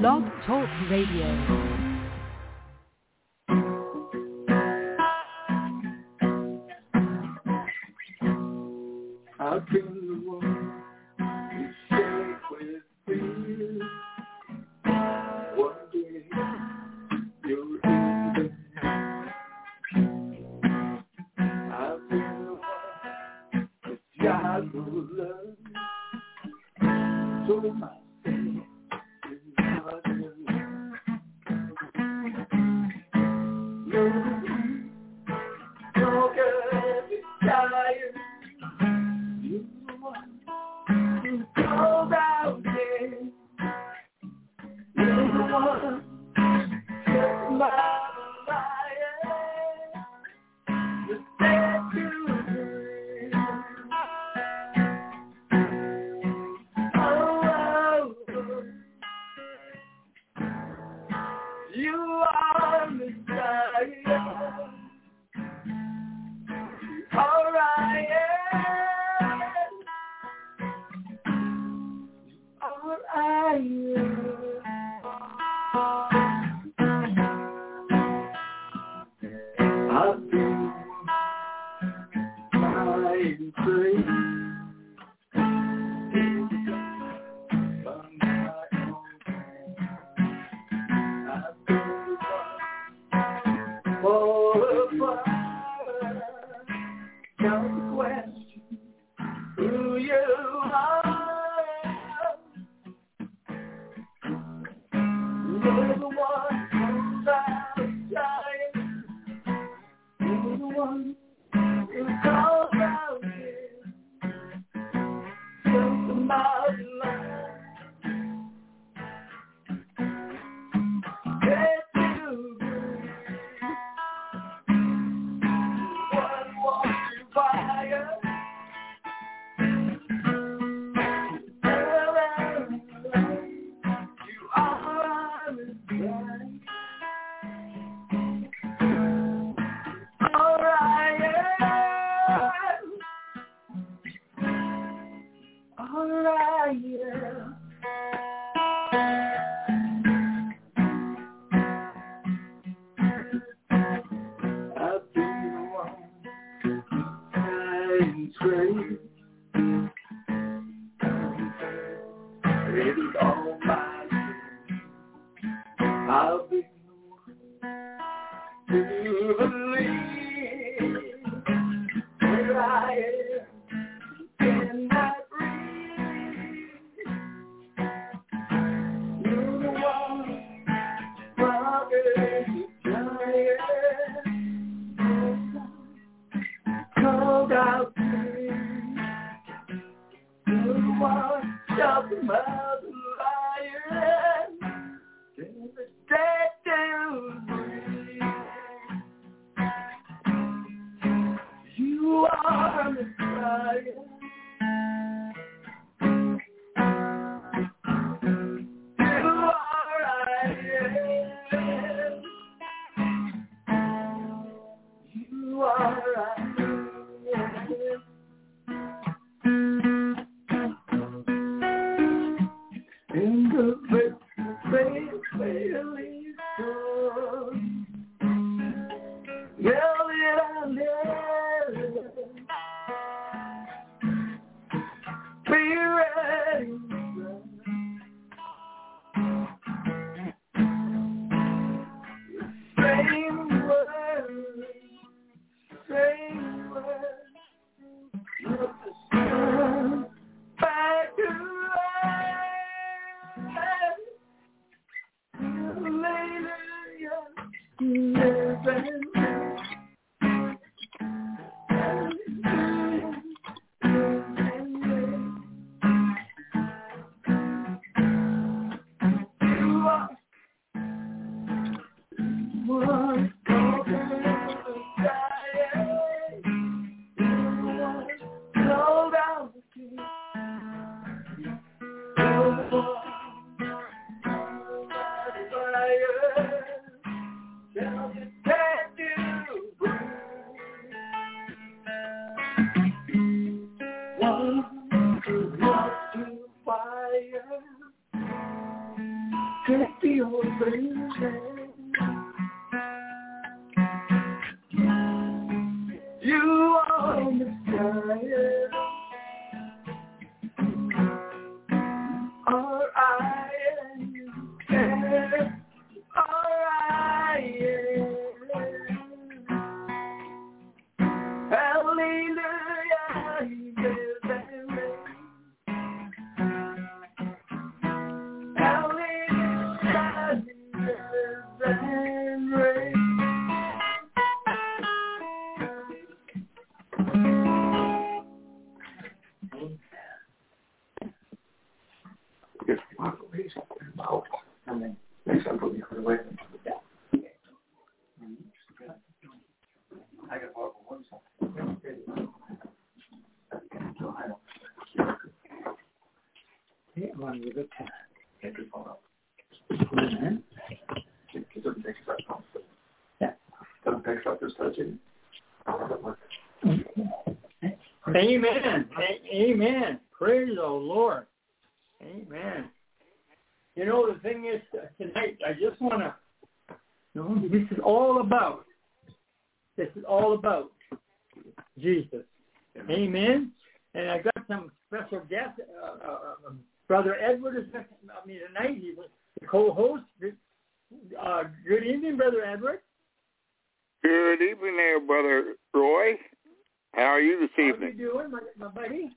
Blog Talk Radio. Been Amen. Amen. Praise the Lord. Amen. You know, the thing is, tonight, I just want to, know, this is all about, this is all about Jesus. Amen. And I got some special guests. Uh, uh, um, Brother Edward is, I mean, tonight, he was the co-host. Uh, good evening, Brother Edward. Good evening there, Brother Roy. How are you this evening? How you evening? doing, my, my buddy?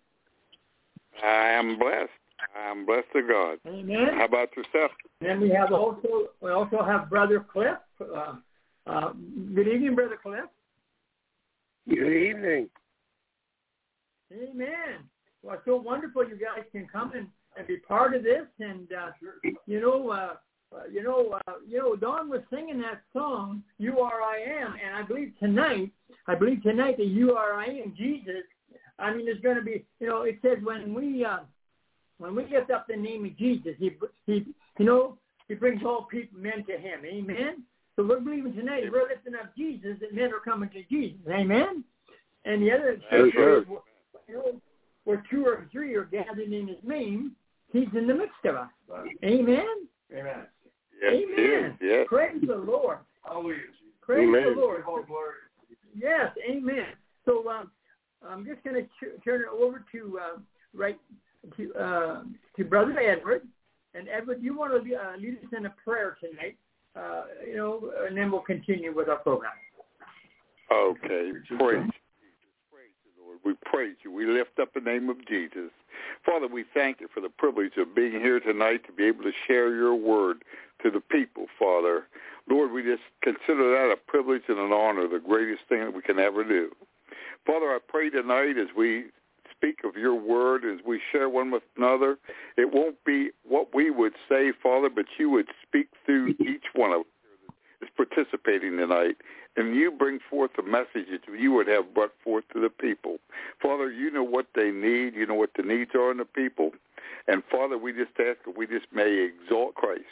I am blessed. I am blessed to God. Amen. How about yourself? Then we have also we also have Brother Cliff. Uh, uh, good evening, Brother Cliff. Good evening. Amen. Well, it's so wonderful you guys can come and, and be part of this. And uh, you know, uh, uh, you know, uh, you know, Don was singing that song, "You Are I Am," and I believe tonight, I believe tonight that "You Are I Am," Jesus. I mean, there's going to be, you know, it says when we uh, when we lift up the name of Jesus, he he, you know, he brings all people men to Him. Amen. So we're believing tonight, if we're lifting up Jesus, that men are coming to Jesus. Amen. And the other scripture is, you know, where two or three are gathered in His name, He's in the midst of us. Amen. Amen. Yes. Amen. Yes. Praise the Lord. Hallelujah. Praise Amen. the Lord. Yes, amen. So um, I'm just going to ch- turn it over to uh, right to uh, to Brother Edward. And Edward, you want to uh, lead us in a prayer tonight, uh, you know, and then we'll continue with our program. Okay. Praise you. Praise you, Lord. We praise you. We lift up the name of Jesus. Father, we thank you for the privilege of being here tonight to be able to share your word to the people, Father. Lord, we just consider that a privilege and an honor, the greatest thing that we can ever do. Father, I pray tonight as we speak of your word, as we share one with another, it won't be what we would say, Father, but you would speak through each one of us is participating tonight, and you bring forth the message that you would have brought forth to the people. Father, you know what they need. You know what the needs are in the people. And Father, we just ask that we just may exalt Christ.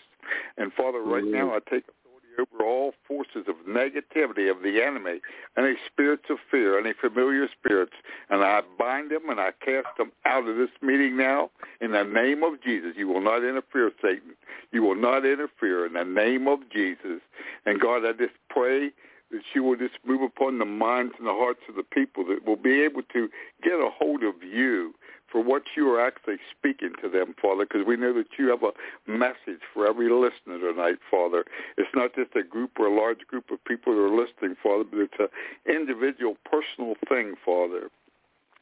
And Father, right now I take authority over all forces of negativity of the enemy, any spirits of fear, any familiar spirits, and I bind them and I cast them out of this meeting now in the name of Jesus. You will not interfere, Satan. You will not interfere in the name of Jesus. And God, I just pray that you will just move upon the minds and the hearts of the people that will be able to get a hold of you for what you are actually speaking to them, Father, because we know that you have a message for every listener tonight, Father. It's not just a group or a large group of people that are listening, Father, but it's an individual, personal thing, Father.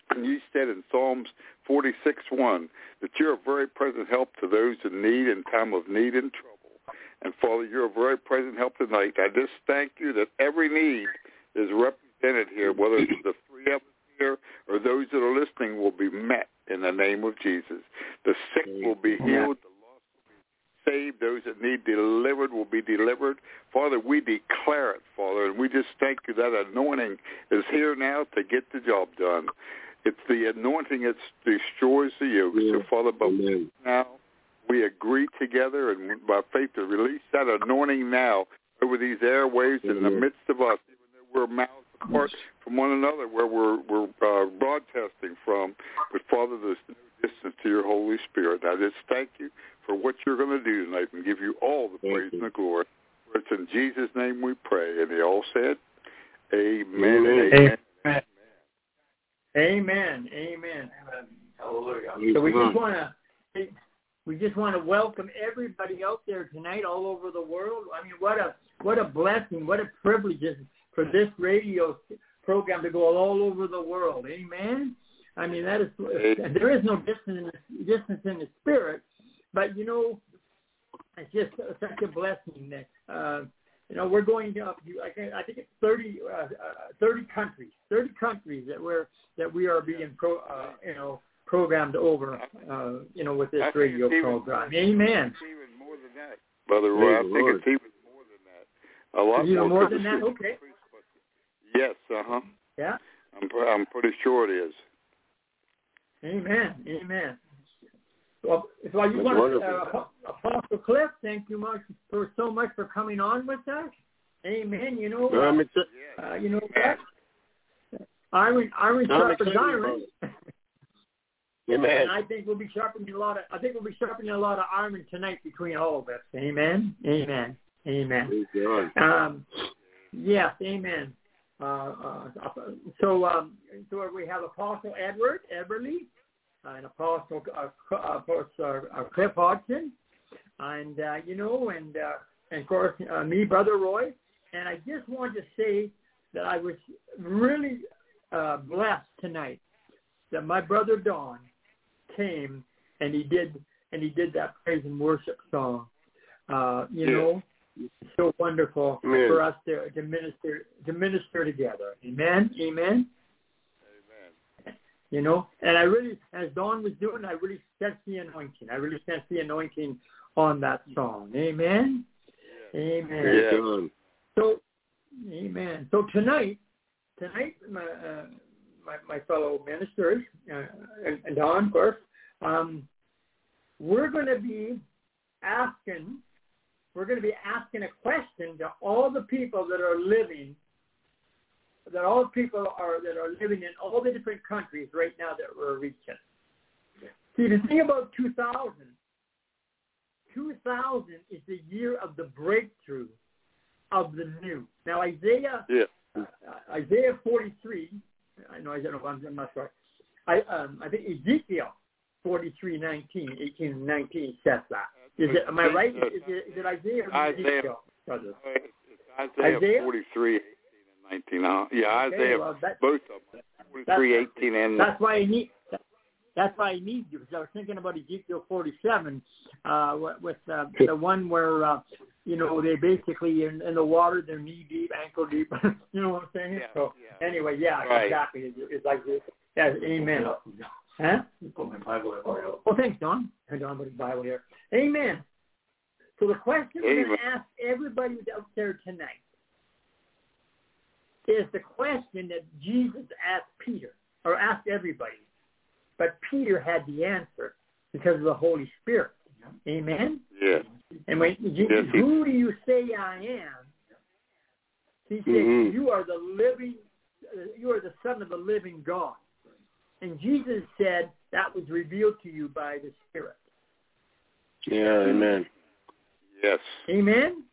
And you said in Psalms 46:1 that you're a very present help to those in need in time of need and trouble. And Father, you're a very present help tonight. I just thank you that every need is represented here, whether it's the three of us here or those that are listening will be met in the name of Jesus. The sick will be healed. The lost will be saved. Those that need delivered will be delivered. Father, we declare it, Father, and we just thank you that anointing is here now to get the job done. It's the anointing that destroys the yoke. So, Father, but now we agree together and by faith to release that anointing now over these airwaves in the midst of us, even though we're miles apart from one another where we're, we're uh, broadcasting from. But Father, this no distance to your Holy Spirit. I just thank you for what you're going to do tonight and give you all the Thank praise you. and the glory. For it's in Jesus' name we pray. And they all said, Amen. Amen. Amen. Amen. Amen. Amen. Hallelujah. So we just want to we just want to welcome everybody out there tonight, all over the world. I mean, what a what a blessing, what a privilege is for this radio program to go all over the world. Amen. I mean, that is there is no distance in the, distance in the spirit, but you know, it's just such a blessing that uh, you know we're going up. I think it's thirty uh, uh, thirty countries, thirty countries that we're that we are being pro, uh, you know programmed over, uh, you know, with this I radio it's even- program. Amen. Even more than that. Brother Roy, I think Lord. it's even more than that. A lot Even more. more than that. Okay. Yes, uh-huh. Yeah. I'm, pr- I'm pretty sure it is. Amen. Amen. Well, so I just That's want to, wonderful. uh, Apostle Cliff, thank you much for so much for coming on with us. Amen. You know, I'm uh, excited. uh, you know what? Iron, iron I'm sharpens excited iron. Amen. And I think we'll be sharpening a lot of. I think we'll be sharpening a lot of iron tonight between all of us. Amen. Amen. Amen. Praise Um, yes, amen. Uh, uh, so, um, so we have Apostle Edward Eberly, and Apostle, uh, uh, of course, uh, uh, Cliff Hodgson, and uh, you know, and uh, and of course uh, me, Brother Roy. And I just want to say that I was really uh, blessed tonight that my brother Don came and he did and he did that praise and worship song. Uh, you Yeah. know, so wonderful Amen. for us to, to minister to minister together. Amen. Amen. Amen. You know, and I really, as Don was doing, I really sensed the anointing. I really sensed the anointing on that song. Amen. Amen. Yeah. So, amen. So tonight, tonight, my uh, my, my fellow ministers uh, and, and Don, of course, um, we're going to be asking, we're going to be asking a question to all the people that are living, that all the people are that are living in all the different countries right now that we're reaching. See, the thing about 2000, 2000 is the year of the breakthrough of the new. Now Isaiah Yeah. uh, Isaiah 43. I know I don't know. I'm, I'm not sure. I um I think Ezekiel 43, 19, 18, and 19 says that. Is it? Am I right? Is it, is it Isaiah or Isaiah. Ezekiel? Isaiah, Isaiah? 43, 18, and 19. Uh, yeah, Okay, Isaiah, well, that, both of them. 43, 18, and that's why I need. That's why I need you because I was thinking about Ezekiel 47 uh, with- uh, the one where uh, you know they basically in, in the water they're knee deep, ankle deep. you know what I'm saying? Yeah, so yeah. anyway, yeah, Right. exactly. It's, it's like this. Yeah, amen. Huh? Put my Bible up. Well, thanks, Don. Don, put his Bible here. Amen. So the question we're going to ask everybody out there tonight is the question that Jesus asked Peter, or asked everybody. But Peter had the answer because of the Holy Spirit. Amen? yeah. And when Jesus, Yes, he- who do you say I am? He said, Mhm. you are the living, uh, you are the son of the living God. And Jesus said that was revealed to you by the Spirit. Yeah, amen. Yes. Amen?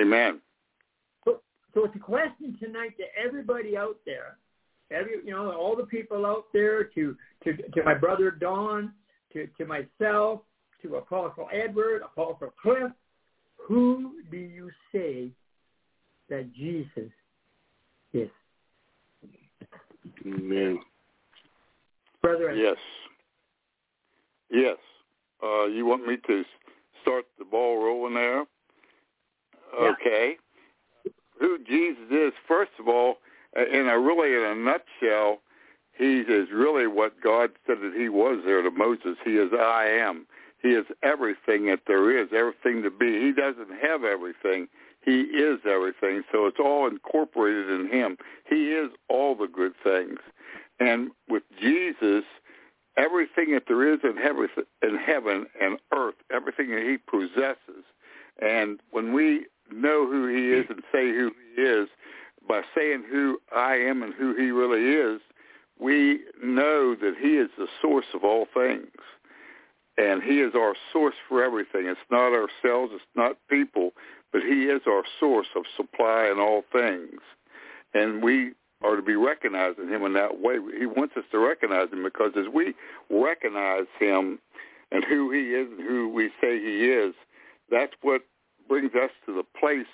Amen. So, so it's a question tonight to everybody out there, every you know, all the people out there, to to to my brother Don, to to myself, to Apostle Edward, Apostle Cliff. Who do you say that Jesus is, Amen. Yes. Yes. Uh, you want me to start the ball rolling there? Yeah. Okay. Who Jesus is, first of all, in a really in a nutshell, he is really what God said that he was there to Moses. He is I am. He is everything that there is, everything to be. He doesn't have everything. He is everything. So it's all incorporated in him. He is all the good things. And with Jesus, everything that there is in heaven, in heaven and earth, everything that he possesses. And when we know who he is and say who he is, by saying who I am and who he really is, we know that he is the source of all things. and he is our source for everything. It's not ourselves, it's not people, but he is our source of supply in all things. And we are to be recognizing him in that way. He wants us to recognize him because as we recognize him and who he is and who we say he is, that's what brings us to the place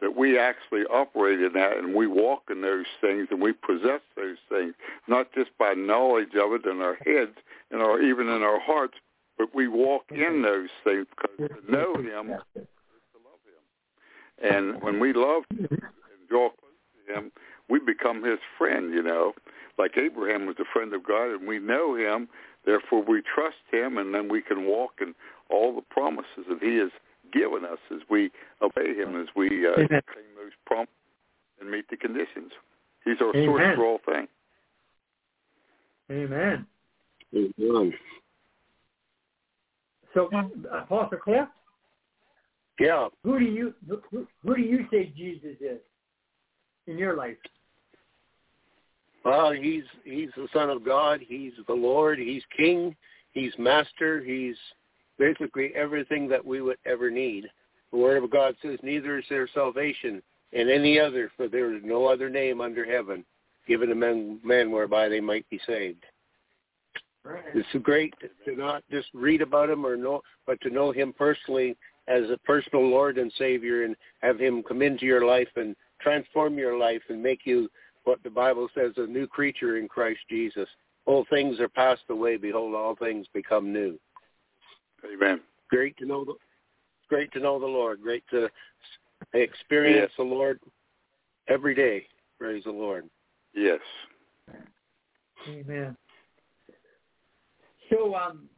that we actually operate in that and we walk in those things and we possess those things, not just by knowledge of it in our heads and our even in our hearts, but we walk in mm-hmm. those things because to know him is to love him. And when we love him and draw close to him, we become his friend, you know. Like Abraham was a friend of God and we know him, therefore we trust him and then we can walk in all the promises that he has given us as we obey him, as we uh, claim those promises and meet the conditions. He's our Amen. source for all things. Amen. Amen. So, Apostle Cliff, Yeah. who do you who, who- who do you say Jesus is in your life? Well, he's he's the Son of God. He's the Lord. He's King. He's Master. He's basically everything that we would ever need. The Word of God says, "Neither is there salvation in any other, for there is no other name under heaven given to men, men whereby they might be saved." Right. It's great to not just read about him or know, but to know him personally as a personal Lord and Savior, and have him come into your life and transform your life and make you what the Bible says a new creature in Christ Jesus. All things are passed away; behold, all things become new. Amen. Great to know the, great to know the Lord. Great to experience the Lord every day. Praise the Lord. Yes. Amen. So, um,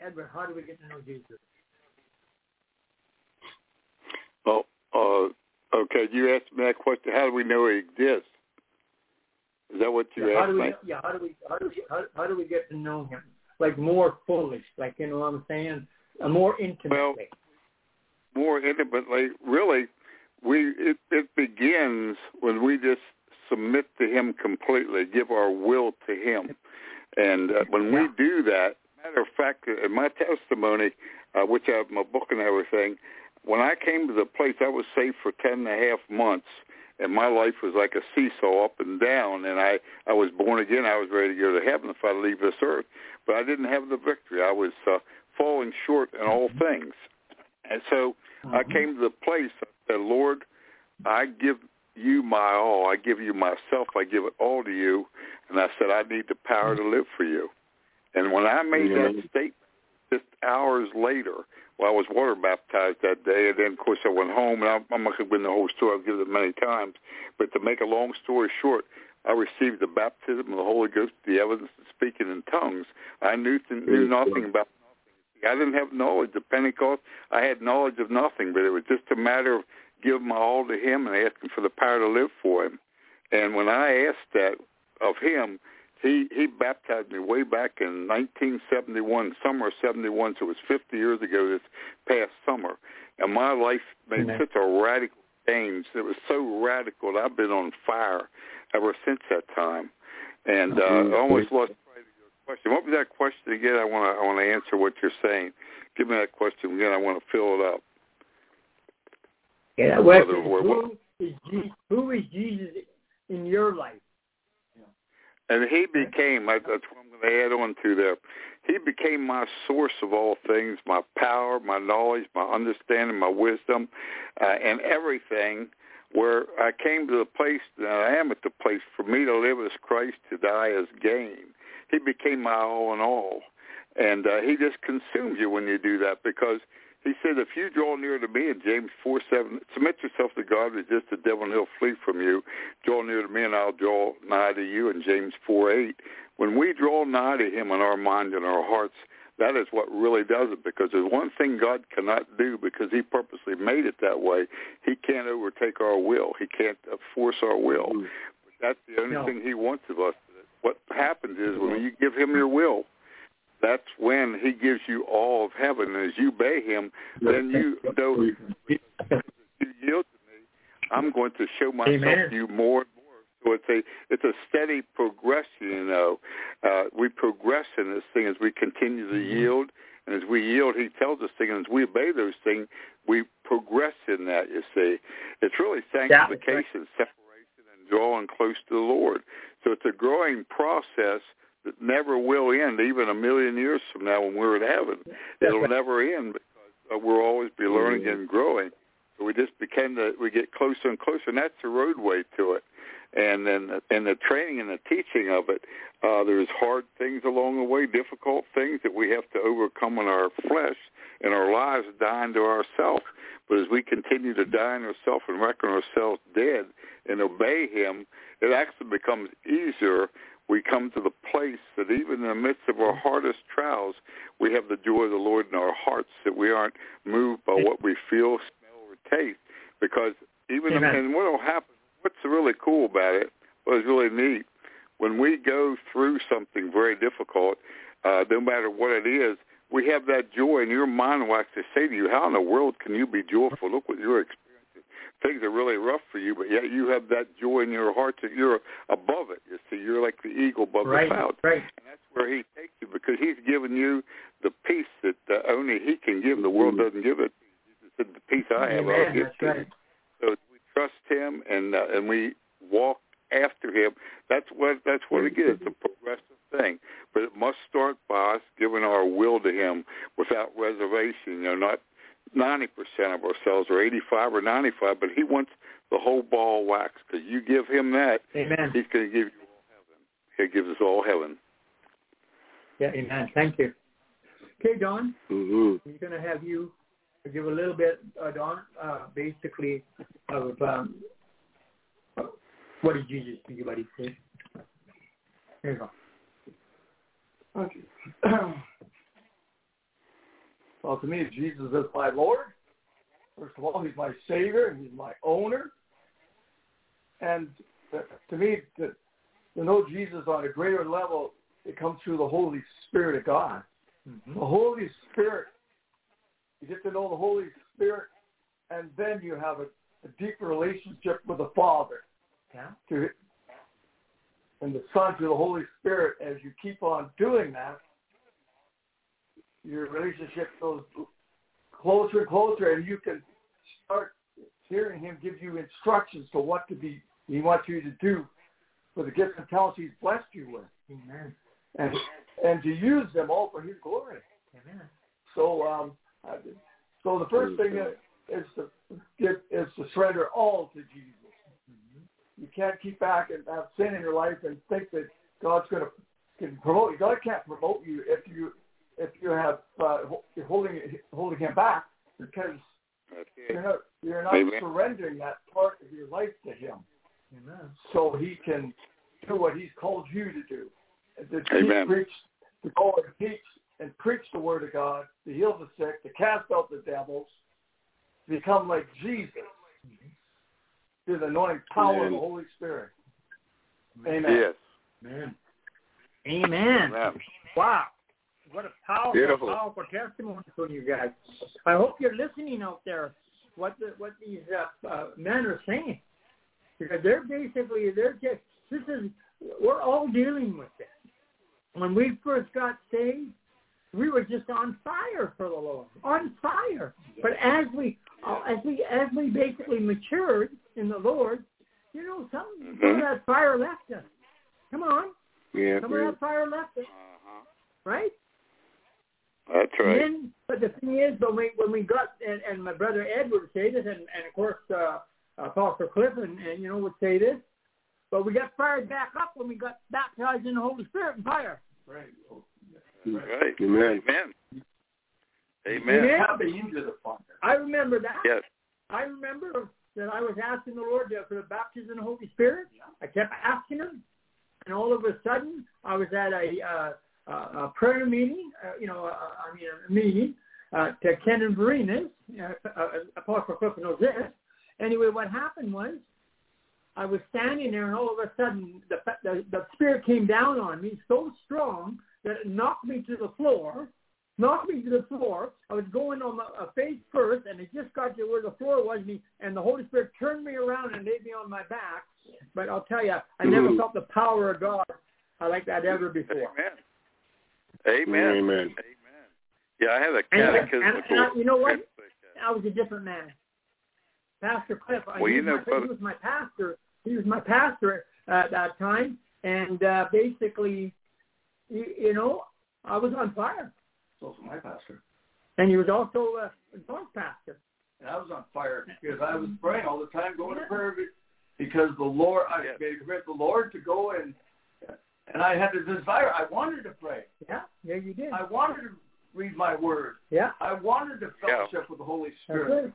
Edward, how do we get to know Jesus? Well, uh, okay, you asked me that question. How do we know he exists? Is that what you Yeah, how do we? me? Yeah, how do we? How do we? How, how do we get to know him? Like more fully, like you know what I'm saying? Uh, more intimately. Well, More intimately, really, we it, it begins when we just submit to him completely, give our will to him, and uh, when we do that, matter of fact, in my testimony, uh, which I have my book and everything, when I came to the place, I was saved for ten and a half months, and my life was like a seesaw up and down. And I, I was born again. I was ready to go to heaven if I leave this earth, but I didn't have the victory. I was uh, falling short in all mm-hmm. things, and so I mm-hmm. came to the place. I said, Lord, I give you my all. I give you myself. I give it all to you. And I said, I need the power to mm-hmm. live for you. And when I made that statement, just hours later, well, I was water baptized that day, and then of course I went home, and I'm, I'm not going to win the whole story. I've given it many times, but to make a long story short, I received the baptism of the Holy Ghost, the evidence of speaking in tongues. I knew knew nothing about. I didn't have knowledge of Pentecost. I had knowledge of nothing, but it was just a matter of giving my all to Him and asking for the power to live for Him. And when I asked that of Him, he he baptized me way back in 1971, summer of 71, so it was 50 years ago this past summer. And my life made Amen. such a radical change. It was so radical that I've been on fire ever since that time. And uh, I almost lost sight of your question. What was that question again? I want to I want to answer what you're saying. Give me that question again. I want to fill it up. Yeah, well, Brother, who is Jesus? Who is Jesus in your life? And he became, I- that's what I'm going to add on to there. He became my source of all things, my power, my knowledge, my understanding, my wisdom, uh, and everything where I came to the place that I am at the place for me to live as Christ, to die as gain. He became my all in all. And uh, he just consumes you when you do that because he said, if you draw near to me in James 4, 7, submit yourself to God, resist the devil and he'll flee from you. Draw near to me and I'll draw nigh to you in James 4, 8. When we draw nigh to him in our mind and our hearts, that is what really does it because there's one thing God cannot do because he purposely made it that way. He can't overtake our will. He can't uh, force our will. But that's the only No. thing he wants of us. What happens is when you give him your will, that's when he gives you all of heaven. As you obey him, then you know you yield to me. I'm going to show myself Amen. to you more and more. So it's a it's a steady progression. You know, uh, we progress in this thing as we continue to Mm-hmm. yield, and as we yield, He tells us things, and as we obey those things, we progress in that. You see, it's really sanctification, separation, and drawing close to the Lord. So it's a growing process never will end, even a million years from now when we're in heaven. It'll never end because uh, we'll always be learning and growing. So we just begin to we get closer and closer, and that's the roadway to it. And then and the training and the teaching of it, uh, there's hard things along the way, difficult things that we have to overcome in our flesh in our lives, dying to ourselves. But as we continue to die in ourselves and reckon ourselves dead and obey Him, it actually becomes easier. We come to the place that even in the midst of our hardest trials, we have the joy of the Lord in our hearts, that we aren't moved by what we feel, smell, or taste. Because even, Amen. and what will happen, what's really cool about it, what is really neat, when we go through something very difficult, uh, no matter what it is, we have that joy, and your mind will actually say to you, how in the world can you be joyful? Look what you're experiencing. Things are really rough for you, but yet you have that joy in your heart that you're above it. You see, you're like the eagle above Right, the clouds. right. And that's where he takes you because he's given you the peace that uh, only he can give. The world doesn't give it. Jesus said, the peace I have, I'll give to you. right. So we trust him and uh, and we walk after him. That's what that's what it is. It's a progressive thing, but it must start by us giving our will to him without reservation. You know, not ninety percent of our ourselves or eighty-five or ninety-five, but he wants the whole ball wax because you give him that, Amen. he's going to give you all heaven. He gives us all heaven. Yeah, amen. Thank you. Okay, Don, hmm we're going to have you give a little bit, uh, Don, uh, basically of um, what did Jesus do, buddy? Please. Here you go. Okay. well, to me, Jesus is my Lord. First of all, he's my Savior. And he's my owner. And uh, to me, to, to know Jesus on a greater level, it comes through the Holy Spirit of God. Mm-hmm. The Holy Spirit, you get to know the Holy Spirit, and then you have a, a deeper relationship with the Father Yeah. to and the Son to the Holy Spirit, as you keep on doing that, your relationship goes closer and closer, and you can start hearing Him give you instructions to what to be He wants you to do for the gifts and talents He's blessed you with, Amen. and and to use them all for His glory. Amen. So, um, so the first thing is to get is to surrender all to Jesus. You can't keep back and have sin in your life and think that God's going to can promote you. God can't promote you if you if you have uh, you're holding holding Him back because That's you're not you're not Amen. surrendering that part of your life to Him, Amen. so He can do what He's called you to do. And To Amen. preach, to go and teach and preach the Word of God, to heal the sick, to cast out the devils, to become like Jesus through the anointing power of the Holy Spirit. Amen. Yes. Amen. Amen. Amen. Wow. What a powerful, Beautiful. powerful testimony from you guys. I hope you're listening out there. What the, what these uh, uh, men are saying, because they're basically they're just this is we're all dealing with this. When we first got saved, we were just on fire for the Lord, on fire. But as we uh, as we as we basically matured in the Lord, you know, some some of that fire left us. Come on, Yeah. some of that fire left us, Uh-huh. right? That's right. then, but the thing is, when we when we got and, and my brother Ed would say this, and, and of course uh, Apostle Cliff and, and you know would say this, but we got fired back up when we got baptized in the Holy Spirit and fire. Right. Right. Amen. Amen. Amen. Amen. Into the fire. I remember that. Yes. I remember that I was asking the Lord for the baptism in the Holy Spirit. I kept asking Him, and all of a sudden, I was at a, uh, uh, a prayer meeting. Uh, you know, uh, I mean, a meeting uh, to Ken and Verena's. Uh, uh, Apostle Cliff knows this. Anyway, what happened was I was standing there, and all of a sudden, the, the the Spirit came down on me so strong that it knocked me to the floor. knocked me to the floor. I was going on my uh, face first, and it just got to where the floor was, me, and the Holy Spirit turned me around and laid me on my back. But I'll tell you, I never felt the power of God like that ever before. Amen. Amen. Amen. Amen. Yeah, I had a And, catechism. and, and I, you know what? I was a different man. Pastor Cliff, uh, Well, he, you was know, my, brother- he was my pastor. He was my pastor at that time, and uh, basically, you, you know, I was on fire. So was my pastor. And he was also uh, John's pastor. And I was on fire because I was praying all the time, going to prayer because the Lord, I Yes. made a commitment to the Lord to go and and I had the desire. I wanted to pray. Yeah, yeah, you did. I wanted to read my word. yeah, I wanted to Yeah. fellowship with the Holy that's Spirit. right.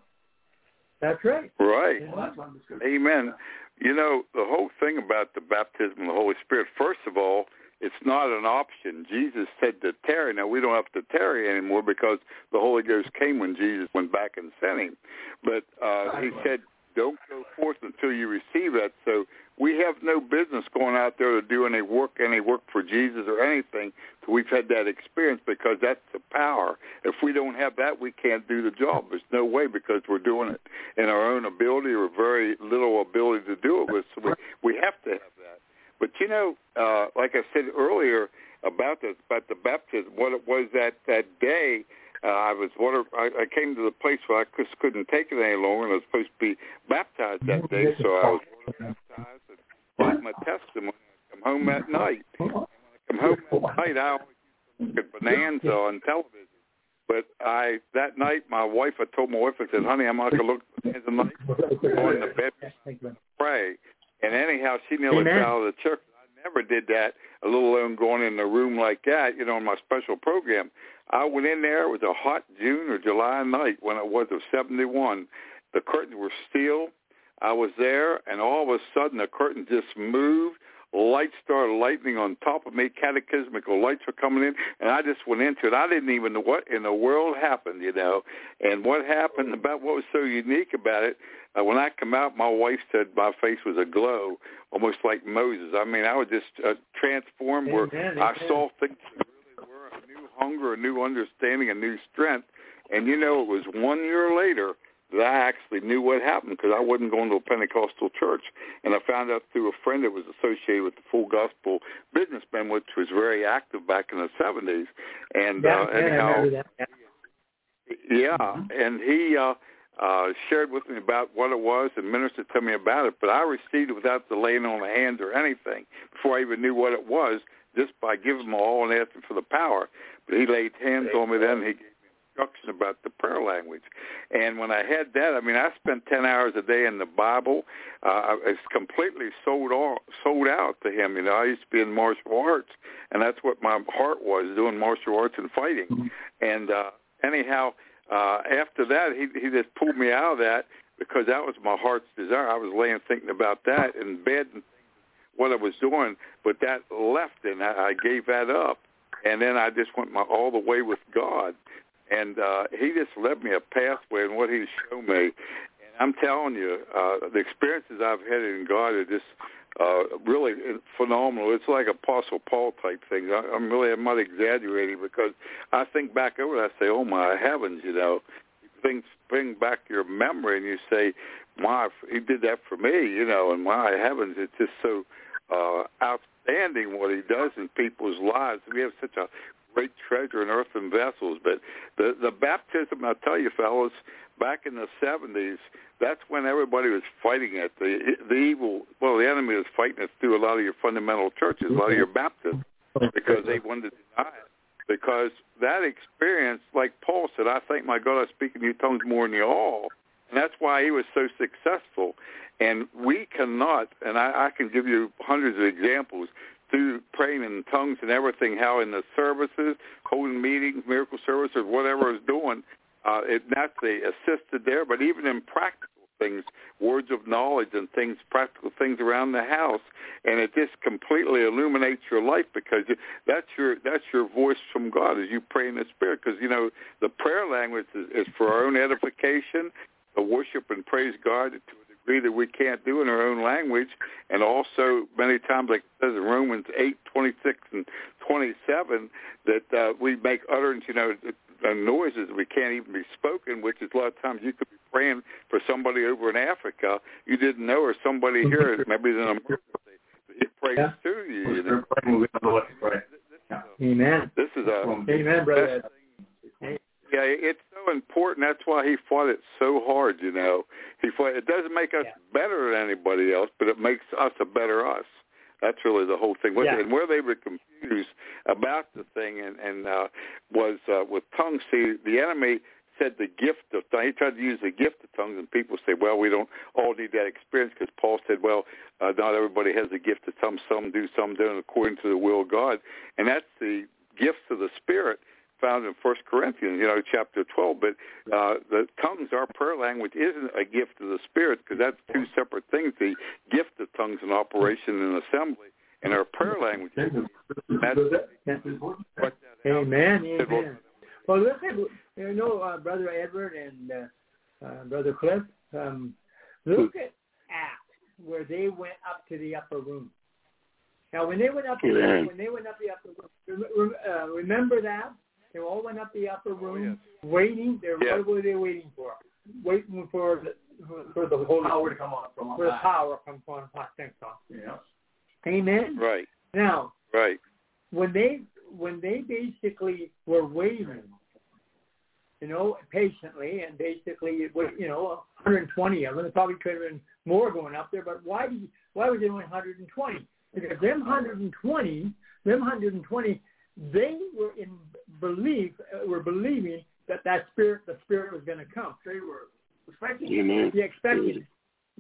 That's right. Right. Well, that's what I'm just Amen. You know, the whole thing about the baptism of the Holy Spirit, first of all, it's not an option. Jesus said to tarry. Now, we don't have to tarry anymore because the Holy Ghost came when Jesus went back and sent him. But uh, he said, don't go forth until you receive that. So we have no business going out there to do any work, any work for Jesus or anything we've had that experience because that's the power. If we don't have that, we can't do the job. There's no way because we're doing it in our own ability or very little ability to do it with. So we, we have to have that. But you know, uh, like I said earlier about this, about the baptism, what it was that that day. Uh, I was water. I, I came to the place where I just couldn't take it any longer, and I was supposed to be baptized that day. So I was water baptized and gave my testimony. I come home that night. Come home that night. I always used to look at Bonanza on television. But I that night, my wife. I told my wife. I said, "Honey, I'm not going to look at Bonanza tonight. Go in the bed, pray." And anyhow, she nearly Amen. fell out of the church. Never did that, a little alone going in a room like that, you know, in my special program. I went in there. It was a hot June or July night when it was of 71. The curtains were steel. I was there, and all of a sudden the curtain just moved. Lights started lightning on top of me. Catechismical lights were coming in, and I just went into it. I didn't even know what in the world happened, you know. And what happened about what was so unique about it, uh, when I come out, my wife said my face was aglow, almost like Moses. I mean, I was just uh, transformed where Amen, I saw things that really were a new hunger, a new understanding, a new strength. And you know, it was one year later that I actually knew what happened because I wasn't going to a Pentecostal church, and I found out through a friend that was associated with the Full Gospel Businessmen, which was very active back in the seventies. And Yeah, uh, anyhow, that. yeah, Mm-hmm. and he uh, uh, shared with me about what it was and ministered to me about it. But I received it without the laying on of hands or anything before I even knew what it was, just by giving him all and asking for the power. But he laid hands on me then. He instruction about the prayer language. And when I had that, I mean, I spent ten hours a day in the Bible. Uh, it's completely sold all, sold out to him. You know, I used to be in martial arts, and that's what my heart was, doing martial arts and fighting. And uh, anyhow, uh, after that, he he just pulled me out of that because that was my heart's desire. I was laying thinking about that in bed and what I was doing, but that left, and I, I gave that up. And then I just went my all the way with God, and uh, He just led me a pathway and what He showed me. And I'm telling you, uh, the experiences I've had in God are just uh, really phenomenal. It's like Apostle Paul type things. I, I'm really I'm not exaggerating because I think back over it, I say, oh my heavens, you know, things bring back your memory, and you say, my, he did that for me, you know, and my heavens, it's just so uh, outstanding what he does in people's lives. We have such a great treasure in earthen vessels, but the the baptism, I tell you, fellas, back in the seventies, that's when everybody was fighting it. The the evil, well, the enemy was fighting it through a lot of your fundamental churches, a lot of your Baptists, because they wanted to deny it. Because that experience, like Paul said, I thank my God I speak in new tongues more than you all. And that's why he was so successful. And we cannot, and I, I can give you hundreds of examples through praying in tongues and everything, how in the services, holding meetings, miracle services, whatever I was doing, uh, it not they assisted there, but even in practical things, words of knowledge and things, practical things around the house, and it just completely illuminates your life because that's your that's your voice from God as you pray in the Spirit. Because you know the prayer language is, is for our own edification, to worship and praise God to that we can't do in our own language, and also many times, like it says in Romans eight twenty six and 27 that uh, we make utterance, you know, uh, noises that we can't even be spoken, which is a lot of times you could be praying for somebody over in Africa you didn't know, or somebody here, maybe in America, he prays Yeah. to you. you know. Amen. This is a Amen, brother. Yeah, it's so important. That's why he fought it so hard. You know, he fought. It doesn't make us Yeah. better than anybody else, but it makes us a better us. That's really the whole thing. Yeah. And where they were confused about the thing, and and uh, was uh, with tongues. See, the enemy said the gift of tongues. He tried to use the gift of tongues, and people say, well, we don't all need that experience because Paul said, well, uh, not everybody has the gift of tongues. Some do, some don't, according to the will of God. And that's the gifts of the Spirit found in First Corinthians, you know, chapter 12. But uh, the tongues, our prayer language, isn't a gift of the Spirit because that's two separate things. The gift of tongues in operation and assembly, and our prayer language. That's what that Amen. Amen. Well, look at you know, uh, brother Edward and uh, uh, brother Cliff. Um, look at Acts where they went up to the upper room. Now, when they went up, to the, when they went up the upper room, uh, remember that they all went up the upper oh, room, yes. waiting. They were Yeah. what were they waiting for? Waiting for the for the Holy Power to come on from for the on high. power from on high. Thanks, God. Yeah. Amen. Right, Now, right. when they when they basically were waiting, you know, patiently, and basically it was you know 120 of them. There probably could have been more going up there, but why do you, why was it only 120? Because them 120, them 120, they were in belief, uh, were believing that that spirit, the spirit was going to come. They were expecting. Amen. They expected it.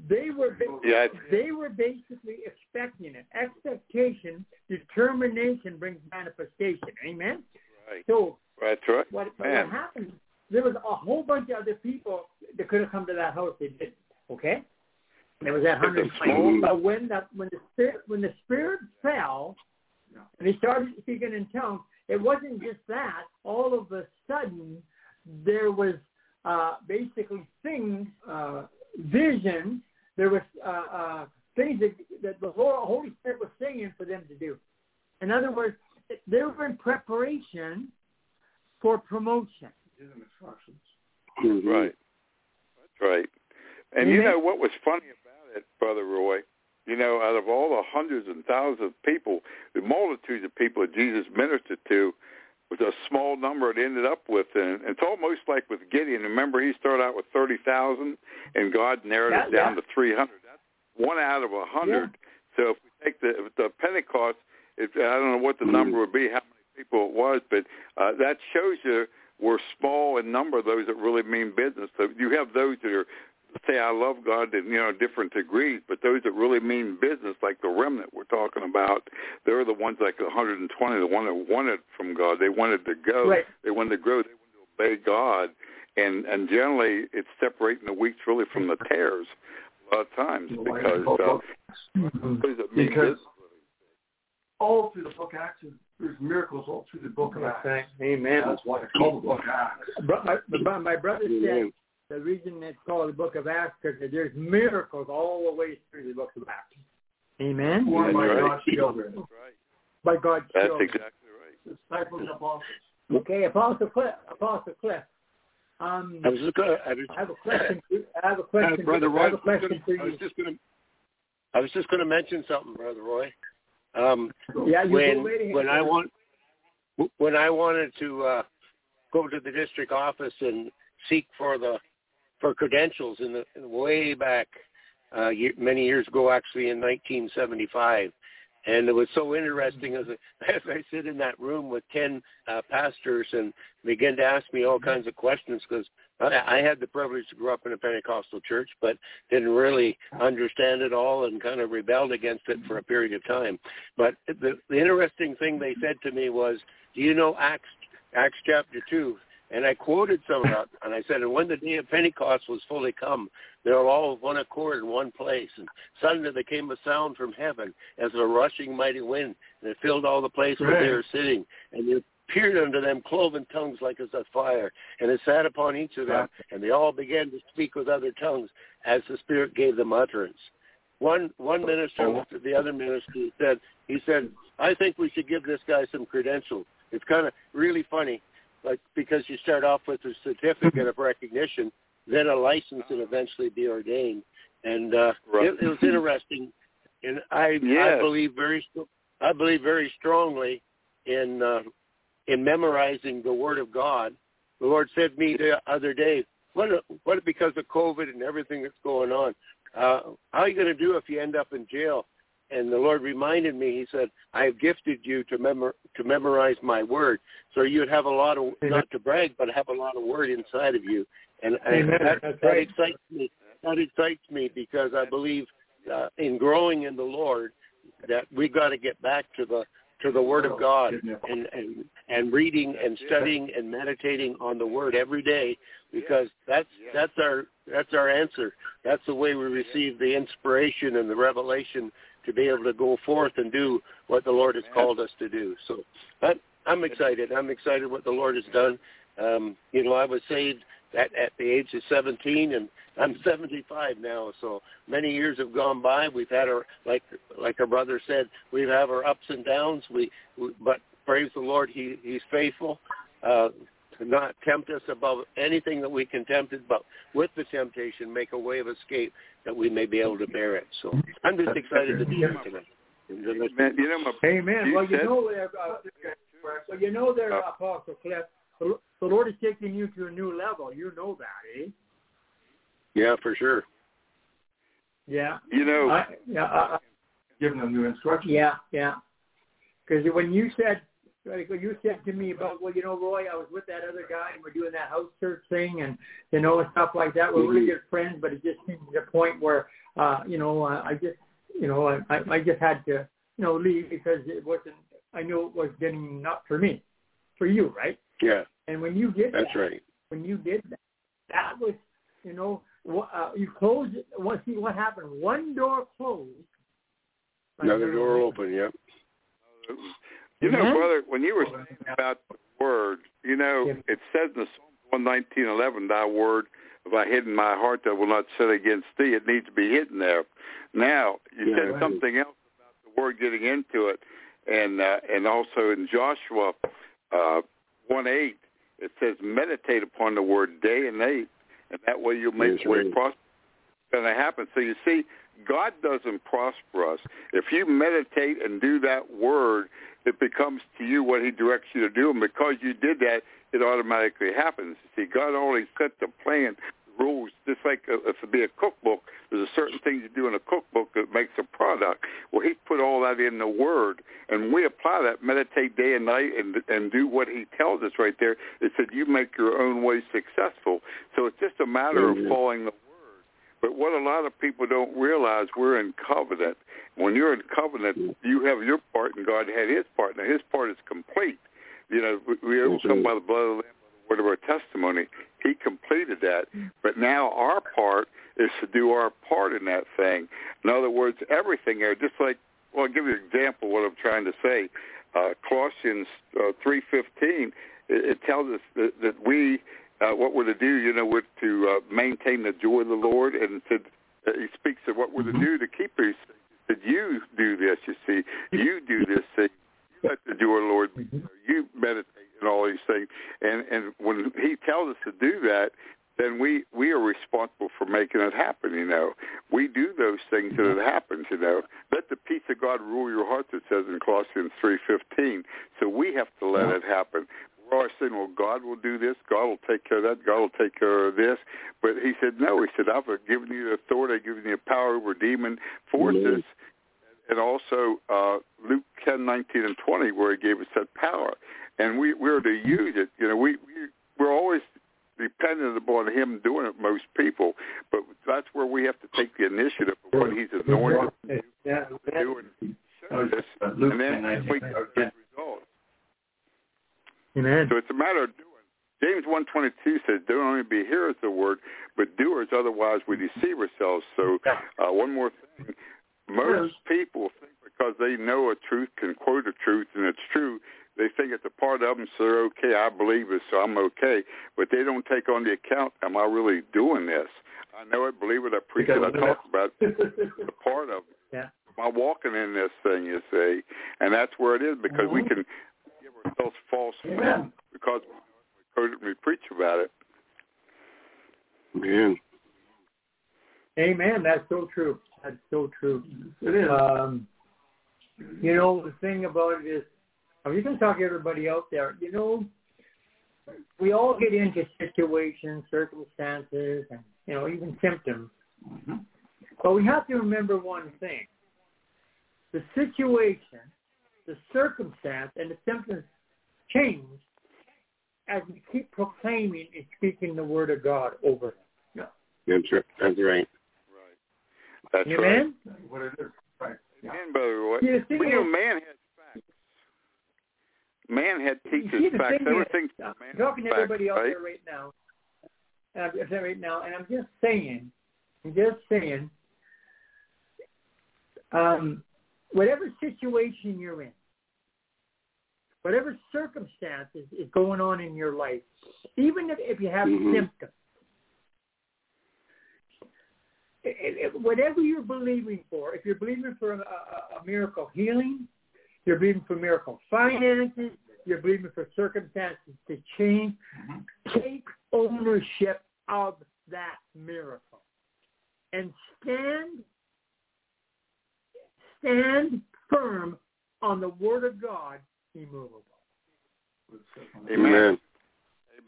They were Yeah, they were basically expecting it. Expectation, determination brings manifestation. Amen. Right. So That's right. what, what happened? There was a whole bunch of other people that could have come to that house. They didn't. Okay. There was that hundred But when that when the spirit when the spirit fell, and he started speaking in tongues, it wasn't just that. All of a sudden, there was uh, basically things, uh, visions. There was uh, uh, things that, that the Holy Spirit was saying for them to do. In other words, they were in preparation for promotion. Give them instructions. Right. That's right. And you know what was funny about it, Brother Roy? You know, out of all the hundreds and thousands of people, the multitudes of people that Jesus ministered to, was a small number it ended up with. And it's almost like with Gideon. Remember, he started out with 30,000, and God narrowed Yeah, it down yeah. to 300. That's one out of a 100. So if we take the, the Pentecost, if, I don't know what the number would be, how many people it was, but uh, that shows you we're small in number, those that really mean business. So you have those that are say I love God in you know different degrees, but those that really mean business, like the remnant we're talking about, they're the ones like the 120, the one that wanted from God. They wanted to go. Right. They wanted to grow. They wanted to obey God, and and generally it's separating the wheats really from the tares a lot of times because uh, those that Because- business. All through the book of Acts, there's miracles all through the book of Acts. Amen. That's why it's called the book of Acts. Bro- My, my, my brother said Amen. The reason it's called the Book of Acts because there's miracles all the way through the Book of Acts. Amen. Born by That's right. God's children. That's right. By God's That's children. exactly right. Disciples and apostles. Okay, Apostle Cliff. Apostle Cliff. Um, I was just gonna. I was, I have a question. for- I have a Uh, question. brother for, Roy, I have a question for I was you. just gonna. I was just gonna mention something, brother Roy. Um, Yeah, you when go when I want when I wanted to uh, go to the district office and seek for the for credentials in the in way back uh, ye- many years ago, actually in 1975. And it was so interesting as, I- as I sit in that room with 10 uh, pastors and begin to ask me all kinds of questions because I, I had the privilege to grow up in a Pentecostal church, but didn't really understand it all and kind of rebelled against it for a period of time. But the, the interesting thing they said to me was, do you know Acts, Acts chapter 2? And I quoted some of that, and I said, and when the day of Pentecost was fully come, they were all of one accord in one place. And suddenly there came a sound from heaven as of a rushing mighty wind, and it filled all the place where they were sitting. And there appeared unto them cloven tongues like as of fire, and it sat upon each of them, and they all began to speak with other tongues as the Spirit gave them utterance. one one minister oh. looked at the other minister and said he said I think we should give this guy some credentials. It's kind of really funny, like because you start off with a certificate of recognition, then a license, and eventually be ordained. And uh, right. it, it was interesting, and I yes. I believe very I believe very strongly in uh, in memorizing the Word of God. The Lord said to me the other day, what what because of COVID and everything that's going on, uh, how are you going to do if you end up in jail? And the Lord reminded me. He said, "I have gifted you to memor to memorize my word, so you'd have a lot of not to brag, but have a lot of word inside of you." And, and that, that right. excites me. That excites me because I believe uh, in growing in the Lord that we got to get back to the to the Word of God and, and and reading and studying and meditating on the Word every day because that's that's our that's our answer. That's the way we receive the inspiration and the revelation to be able to go forth and do what the Lord has called us to do. So I'm, I'm excited. I'm excited what the Lord has done. Um, you know, I was saved at, at the age of 17 and I'm 75 now, so many years have gone by. We've had our like like our brother said, we've had our ups and downs. We, we but praise the Lord, he he's faithful uh, to not tempt us above anything that we can tempt it, but with the temptation, make a way of escape that we may be able to bear it. So I'm just excited to be here tonight. Amen. You know, Amen. Well, you know, uh, well, you know, there, Apostle Cliff, the Lord is taking you to a new level. You know that, eh? Yeah, for sure. Yeah. You know. I, yeah. I, giving them new instructions. Yeah, yeah. Because when you said, like you said to me about, well, you know, Roy, I was with that other guy and we're doing that house church thing and you know and stuff like that. We're really mm-hmm. good friends, but it just came to the point where, uh, you know, uh, I just, you know, I, I just had to, you know, leave because it wasn't. I knew it was getting not for me, for you, right? Yeah. And when you did that's that, right. When you did that, that was, you know, uh, you close it. What see what happened? One door closed. Another door open. Yep. You know, brother, when you were saying about the word, you know, it says in Psalm one nineteen eleven, "Thy word have I hidden my heart that will not sin against thee." It needs to be hidden there. Now, you yeah, said right. something else about the word getting into it, and uh, and also in Joshua uh, one eight, it says, "Meditate upon the word day and night, and that way you'll make your way prosper. Going to happen. So you see, God doesn't prosper us. If you meditate and do that word, it becomes to you what He directs you to do, and because you did that, it automatically happens. See, God only set the plan, rules, just like uh, if it be a cookbook. There's a certain things you do in a cookbook that makes a product. Well, He put all that in the Word, and we apply that, meditate day and night, and and do what He tells us right there. It said you make your own way successful. So it's just a matter mm-hmm. of following the Word. But what a lot of people don't realize, we're in covenant. When you're in covenant, you have your part, and God had His part. Now His part is complete. You know, we, we overcome by the blood of the Lamb the word of our testimony. He completed that. But now our part is to do our part in that thing. In other words, everything there, just like, well, I'll give you an example of what I'm trying to say. Uh, Colossians uh, 3.15, it, it tells us that, that we, uh, what we're to do, you know, we're to uh, maintain the joy of the Lord. And to, uh, he speaks of what we're to do to keep these things. That you do this, you see. You do this thing. You let the joy of the Lord, be. you meditate and all these things. And and when he tells us to do that, then we we are responsible for making it happen. You know, we do those things and it happens. You know, let the peace of God rule your heart. It says in Colossians three fifteen. So we have to let it happen. Always saying, well, God will do this. God will take care of that. God will take care of this. But he said, no. He said, I've given you the authority. I've given you power over demon forces. And also uh, Luke ten nineteen and 20, where he gave us that power and we we're to use it. You know, we, we we're always dependent upon him doing it. Most people, but that's where we have to take the initiative of what he's anointed yeah. to do and show this, and then we get results. Amen. So it's a matter of doing. James one twenty two says, "Don't only be hearers of the word, but doers. Otherwise, we deceive ourselves." So, uh, one more thing: most people think because they know a truth, can quote a truth, and it's true, they think it's a part of them, so they're okay. I believe it, so I'm okay. But they don't take on the account, am I really doing this? I know it, believe it, I preach it, I talk about it. the part of yeah. my walking in this thing, you see, and that's where it is because we can ourselves false faith because we, we preach about it. Man. Amen. That's so true. That's so true. It is. Um, you know, the thing about it is, I'm just going to talk to everybody out there. You know, we all get into situations, circumstances, and, you know, even symptoms. Mm-hmm. But we have to remember one thing. The situation, the circumstance, and the symptoms change as we keep proclaiming and speaking the word of God over them. That's right. That's right. Right. That's right. Amen? what it is. Right. Yeah. Amen, Brother Roy. See, the thing Well, you know, is- man has facts. Man had You teaches see, the facts. thing Everything's is, I'm man talking to facts, everybody out right? there right now. And I'm just right now, and I'm just saying, I'm just saying, um, whatever situation you're in, whatever circumstances is going on in your life, even if, if you have Mhm. symptoms, it, it, whatever you're believing for, if you're believing for a, a, a miracle healing, you're believing for miracle finances, you're believing for circumstances to change, take ownership of that miracle and stand stand firm on the word of God, immovable. Amen.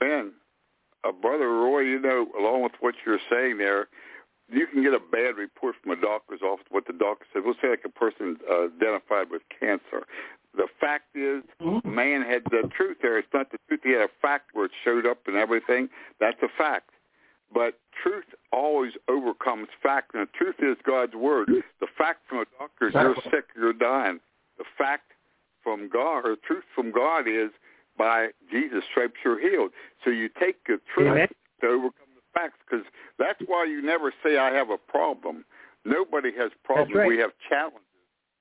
Amen. Uh, Brother Roy, you know, along with what you're saying there, you can get a bad report from a doctor's office, what the doctor said. We'll say like a person uh, identified with cancer. The fact is, man had the truth there. It's not the truth. He had a fact where it showed up and everything. That's a fact. But truth always overcomes fact, and the truth is God's word. The fact from a doctor is you're sick, you're dying. The fact from God, or truth from God is by Jesus' stripes you're healed. So you take the truth Amen. to overcome the facts, because that's why you never say I have a problem. Nobody has problems. right. We have challenges,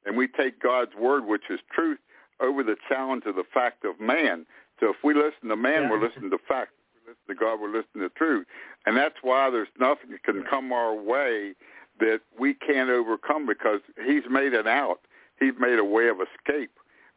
and we take God's word, which is truth, over the challenge of the fact of man. So if we listen to man, Yeah. we're listening to fact. If we listen to God, we're listening to truth. And that's why there's nothing that can come our way that we can't overcome because he's made an out. He's made a way of escape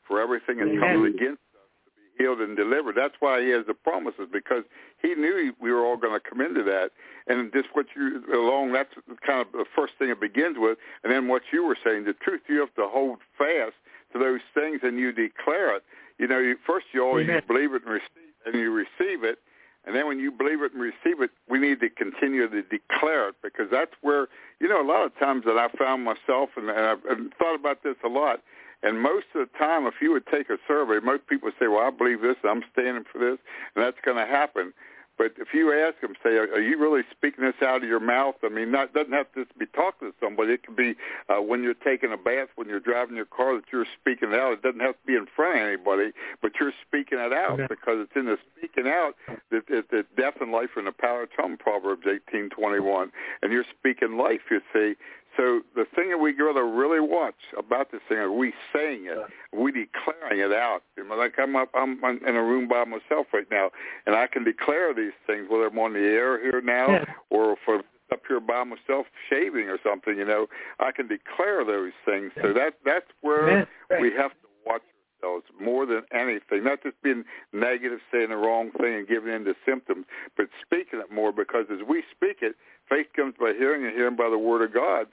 for everything that Amen. comes against us to be healed and delivered. That's why he has the promises because he knew we were all going to come into that. And just what you along, that's kind of the first thing it begins with. And then what you were saying, the truth, you have to hold fast to those things and you declare it. You know, you, first you always Amen. believe it and receive, and you receive it. And then when you believe it and receive it, we need to continue to declare it because that's where, you know, a lot of times that I found myself, and, and I've and thought about this a lot, and most of the time, if you would take a survey, most people say, well, I believe this, I'm standing for this, and that's going to happen. But if you ask them, say, are, are you really speaking this out of your mouth? I mean, not doesn't have to just be talking to somebody. It can be uh, when you're taking a bath, when you're driving your car, that you're speaking it out. It doesn't have to be in front of anybody, but you're speaking it out Amen. because it's in the speaking out that, that, that death and life are in the power of tongue, Proverbs eighteen twenty one, and you're speaking life. You see. So the thing that we got to really watch about this thing are we saying it, we declaring it out. Like I'm up, I'm in a room by myself right now, and I can declare these things whether I'm on the air here now Yeah. or I'm up here by myself shaving or something. You know, I can declare those things. So that that's where. Right. we have to watch ourselves more than anything. Not just being negative, saying the wrong thing, and giving in to symptoms, but speaking it more because as we speak it, faith comes by hearing, and hearing by the word of God.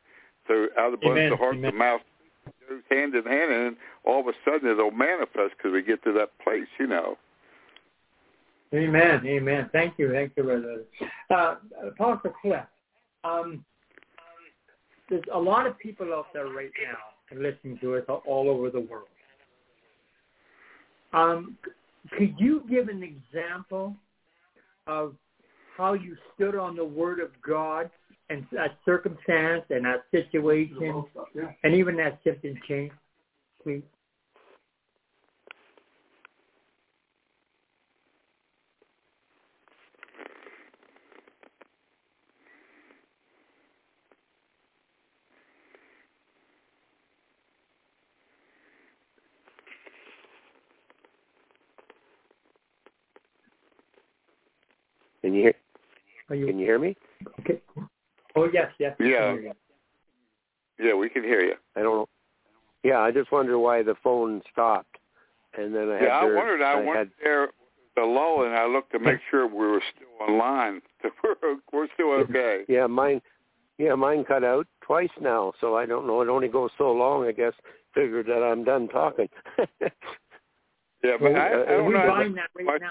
So out of the abundance of the heart, Amen. the mouth goes hand in hand, and all of a sudden it'll manifest because we get to that place, you know. Amen. Amen. Thank you. Thank you, Brother. Uh, Apostle Cliff, um, there's a lot of people out there right now listening to us all over the world. Um, could you give an example of how you stood on the Word of God and that circumstance and that situation Yeah. and even that symptom change, please? Can you hear? Are you Can you hear me? okay? Oh yes, yes. Yeah. Yeah, we can hear you. I don't. Yeah, I just wonder why the phone stopped, and then I had Yeah, I their- wondered. I, went had there the lull, and I looked to make sure we were still online. we're we're still okay. yeah mine yeah mine cut out twice now, so I don't know. It only goes so long. I guess figured that I'm done talking. Yeah, but I, I Uh, don't we know. bind that right now.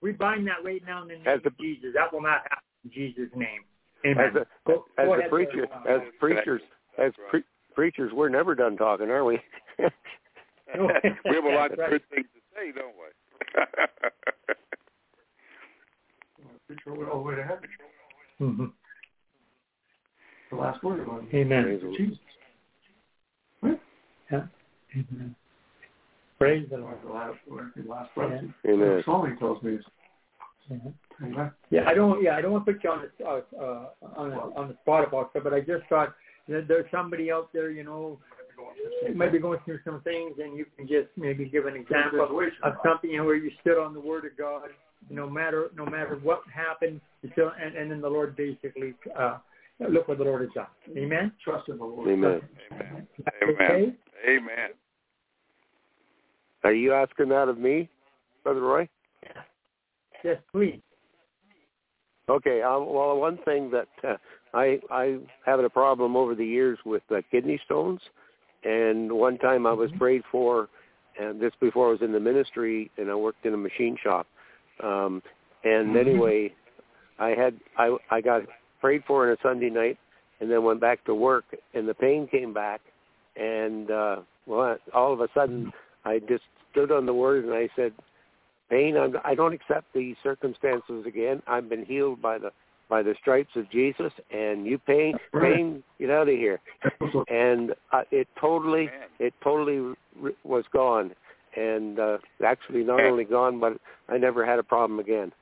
We bind that right now in the name As of Jesus. That will not happen in Jesus' name. Amen. as a Go- as go a preacher, as preachers, as pre- preachers, we're never done talking, are we? We have a lot of right. good things to say, don't we? Preacher went all the way to heaven. Mhm. The last word was Amen. Praise the Lord. Jesus. Yeah. Amen. Praise the Lord. The last word, the last breath. Amen. Song he tells me is, Mhm. Amen. Yeah, I don't. Yeah, I don't want to put you on the uh, uh, on the, on the spot about it, but I just thought that there's somebody out there, you know, maybe going through some things, and you can just maybe give an example of something you know, where you stood on the Word of God. No matter no matter what happened, you still and, and then the Lord basically uh, look what the Lord has done. Amen. Trust in the Lord. Amen. Amen. Okay. Amen. Amen. Are you asking that of me, Brother Roy? Yes, please. Okay. Um, well, one thing that uh, I I having a problem over the years with uh, kidney stones, and one time I was prayed for, and this before I was in the ministry, and I worked in a machine shop. Um, and anyway, I had I I got prayed for on a Sunday night, and then went back to work, and the pain came back, and uh, well, all of a sudden I just stood on the word and I said, pain. I'm, I don't accept these circumstances again. I've been healed by the by the stripes of Jesus, and you pain, pain, get out of here. And uh, it totally, it totally r- was gone, and uh, actually not only gone, but I never had a problem again.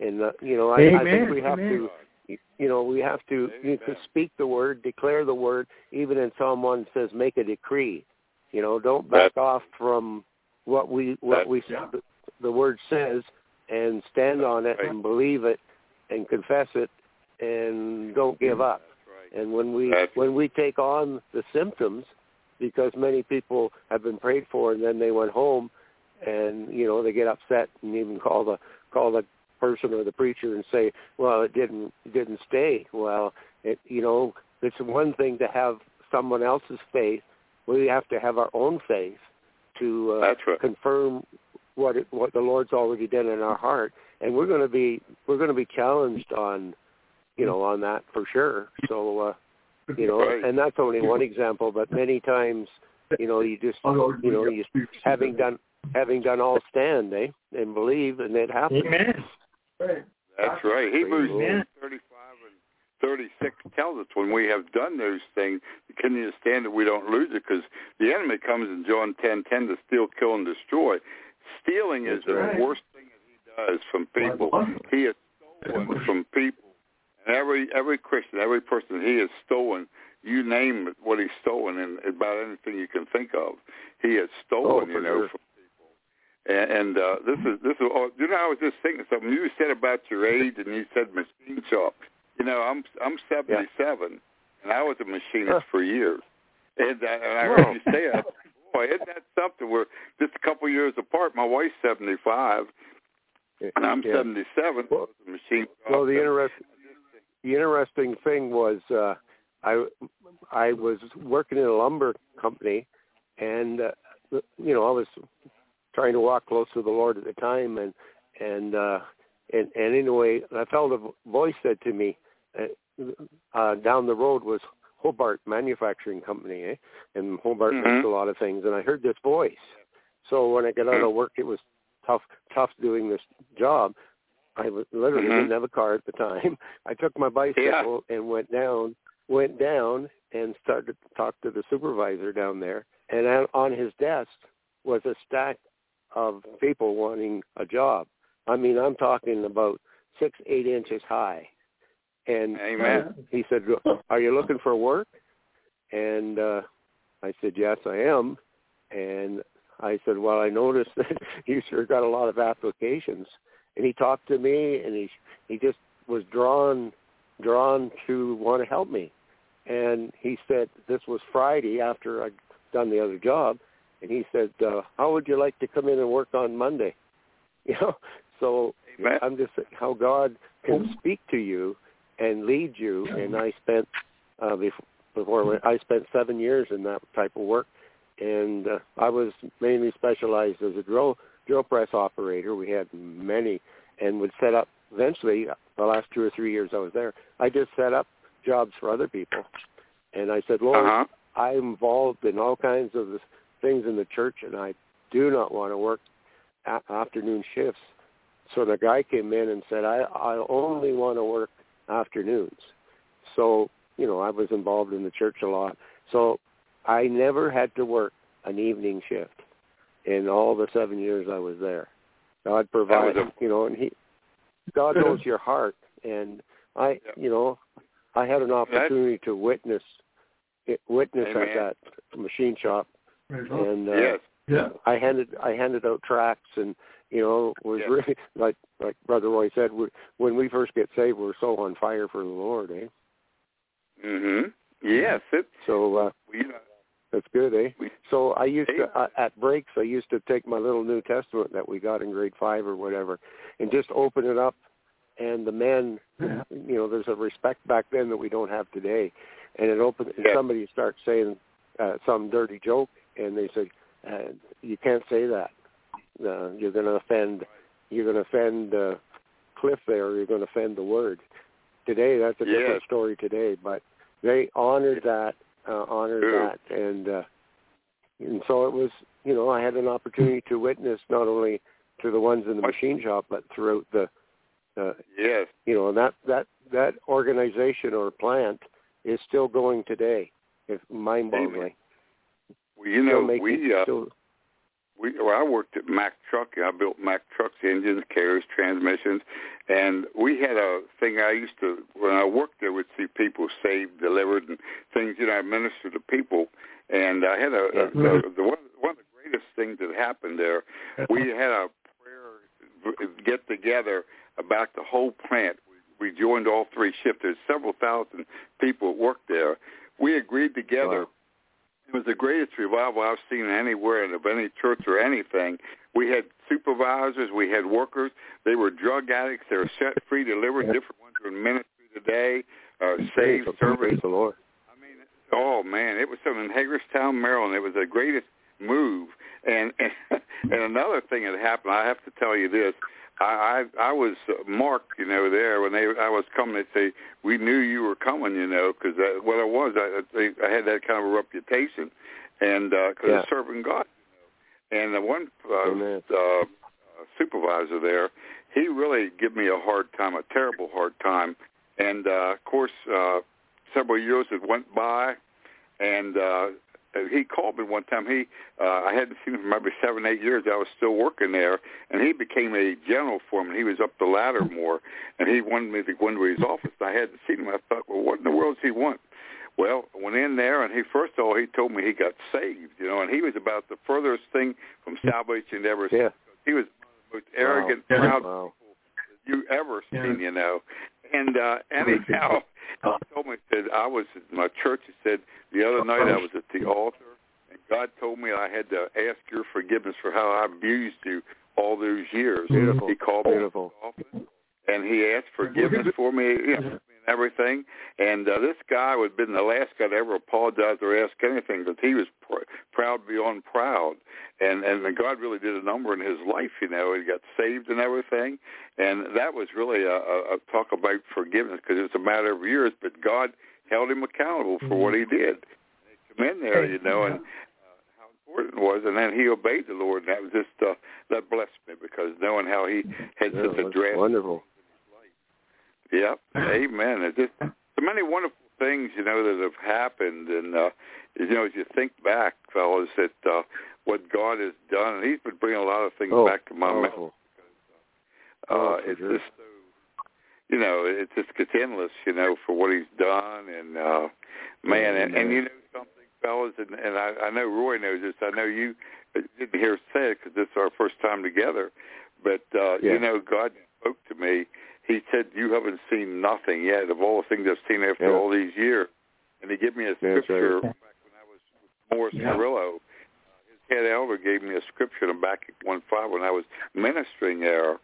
And uh, you know, I, I think we have Amen. to, you know, we have to you can speak the word, declare the word. Even in Psalm one says, make a decree. You know, don't back off from what we what we Yeah. The, word says, and stand on it Right. and believe it and confess it, and don't give up. Right. And when we That's- when we take on the symptoms, because many people have been prayed for and then they went home, and you know they get upset and even call the call the person or the preacher and say, well, it didn't it didn't stay. Well, it you know it's one thing to have someone else's faith. We have to have our own faith to uh, right. confirm what it, what the Lord's already done in our heart, and we're going to be we're going to be challenged on you know on that for sure. So uh, you know, Right. and that's only one example, but many times you know you just you know you having done having done all stand, eh, and believe, and it happens. Amen. Right. That's right. Hebrews Amen. 35 and 36 tells us when we have done those things, can you stand that we don't lose it? Because the enemy comes in John 10, 10 to steal, kill, and destroy. Stealing is the right. worst thing that he does from people. He has stolen from people. And every every Christian, every person he has stolen, you name it, what he's stolen, and about anything you can think of, he has stolen. Oh, you know, sure. from and, and uh, this is this is. Oh, you know, I was just thinking something. You said about your age, and you said machine shop. You know, I'm I'm 77, and I was a machinist for years. And, uh, and I heard you say that. Boy, isn't that something? We're just a couple years apart. My wife's 75, and I'm Yeah. 77. Well- a machine. Well, the and- interest the interesting thing was uh, I I was working in a lumber company, and uh, you know I was trying to walk close to the Lord at the time, and and uh, and and anyway, I felt a voice said to me uh, uh, down the road was Hobart Manufacturing Company, eh? and Hobart Mhm. makes a lot of things, and I heard this voice. So when I got out of work, it was tough tough doing this job. I was, literally Mhm. didn't have a car at the time. I took my bicycle and went down, went down and started to talk to the supervisor down there. And on his desk was a stack of people wanting a job. I mean, I'm talking about six, eight inches high. And Amen. he said, "Are you looking for work?" And uh, I said, "Yes, I am." And I said, "Well, I noticed that you sure got a lot of applications." And he talked to me, and he he just was drawn drawn to want to help me. And he said this was Friday after I'd done the other job, and he said, uh, "How would you like to come in and work on Monday?" You know, so Amen. I'm just how God can speak to you and lead you. And I spent uh, before, before I spent seven years in that type of work, and uh, I was mainly specialized as a drill drill press operator. We had many, and would set up. Eventually, the last two or three years I was there, I just set up jobs for other people, and I said, Lord, Uh-huh. I'm involved in all kinds of things in the church, and I do not want to work a- afternoon shifts. So the guy came in and said, I, I only want to work afternoons. So, you know, I was involved in the church a lot. So I never had to work an evening shift in all the seven years I was there. God provided, a- you know, and he, God knows your heart. And I, Yep. you know, I had an opportunity to witness, it, witness Amen. at that machine shop and uh, yes. Yeah. I handed I handed out tracts and you know was Yeah. really like like Brother Roy said we, when we first get saved we're so on fire for the Lord, eh? Mhm. Yes. It. So uh, You know, that's good, eh? We- So I used to uh, at breaks I used to take my little New Testament that we got in grade five or whatever and just open it up and the men Yeah. you know there's a respect back then that we don't have today and it opened and somebody starts saying uh, some dirty joke and they say uh, you can't say that uh, you're going to offend you're going to offend uh, cliff there you're going to offend the word today that's a different story today but they honored that uh, honored True. that and uh, and so it was you know I had an opportunity to witness not only to the ones in the machine shop but throughout the uh, yes. you know, and that that that organization or plant is still going today. It's mind-boggling. Well, you know, we uh, still, we well, I worked at Mack Truck. I built Mack trucks, engines, carriers, transmissions, and we had a thing. I used to when I worked there, would see people saved, delivered, and things. You know, I ministered to people, and I had a, a, a the one one of the greatest things that happened there. We had a prayer uh, get together about the whole plant. We, we joined all three shifts. There's several thousand people that worked there. We agreed together. Wow. It was the greatest revival I've seen anywhere in of any church or anything. We had supervisors, we had workers. They were drug addicts. They were set free, delivered. Yeah. Different ones were in ministry today, uh, saved, praise the Lord. I mean, oh man, it was something in Hagerstown, Maryland. It was the greatest move. And and, and another thing that happened, I have to tell you this. I I, I was uh, marked, you know, there when they I was coming. They say we knew you were coming, you know, because what I was, I they, I had that kind of a reputation, and because Yeah. serving God. You know. And the one uh, Amen. uh, supervisor there, he really gave me a hard time, a terrible hard time. And uh, of course, uh, several years had went by, and uh, he called me one time. He, uh, I hadn't seen him for maybe seven, eight years. I was still working there, and he became a general foreman. He was up the ladder more, and he wanted me to go into his office. I hadn't seen him. I thought, well, what in the world does he want? Well, I went in there, and he first of all he told me he got saved, you know, and he was about the furthest thing from salvation ever. Yeah. He was the most arrogant, Wow. proud Wow. you ever Yeah. seen, you know. And uh anyhow, he told me said I was at my church. He said the other night I was at the altar, and God told me I had to ask your forgiveness for how I abused you all those years. Beautiful. He called me Beautiful. office, and he asked forgiveness for me, you know, and everything. And uh, this guy would have been the last guy to ever apologize or ask anything, because he was pr- proud beyond proud. And and God really did a number in his life, you know. He got saved and everything, and that was really a, a, a talk about forgiveness because it was a matter of years. But God held him accountable for what he did. He come in there, you know, and uh, how important it was, and then he obeyed the Lord, and that was just uh, that blessed me because knowing how he had Yeah, such a drastic wonderful. Yep. Amen. It's just so many wonderful things, you know, that have happened and uh you know, as you think back, fellas, that uh what God has done and he's been bringing a lot of things Oh, back to my memory. powerful. Uh Oh, it's sure. just so you know, it just gets endless, you know, for what he's done and uh man and, and you know something, fellas, and, and I, I know Roy knows this. I know you didn't hear say it because this is our first time together. But uh, Yeah. you know, God spoke to me, he said, "You haven't seen nothing yet of all the things I've seen after Yeah. all these years." And he gave me a That's right. scripture back when I was Morris Yeah. Carrillo. Uh, his head elder gave me a scripture in back at one five when I was ministering there,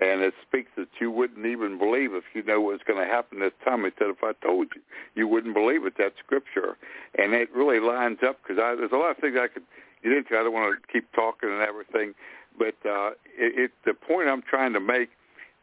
and it speaks that you wouldn't even believe if you know what's going to happen this time. He said, "If I told you, you wouldn't believe it." That scripture, and it really lines up because there's a lot of things I could get into. I don't want to keep talking and everything, but uh, it, it the point I'm trying to make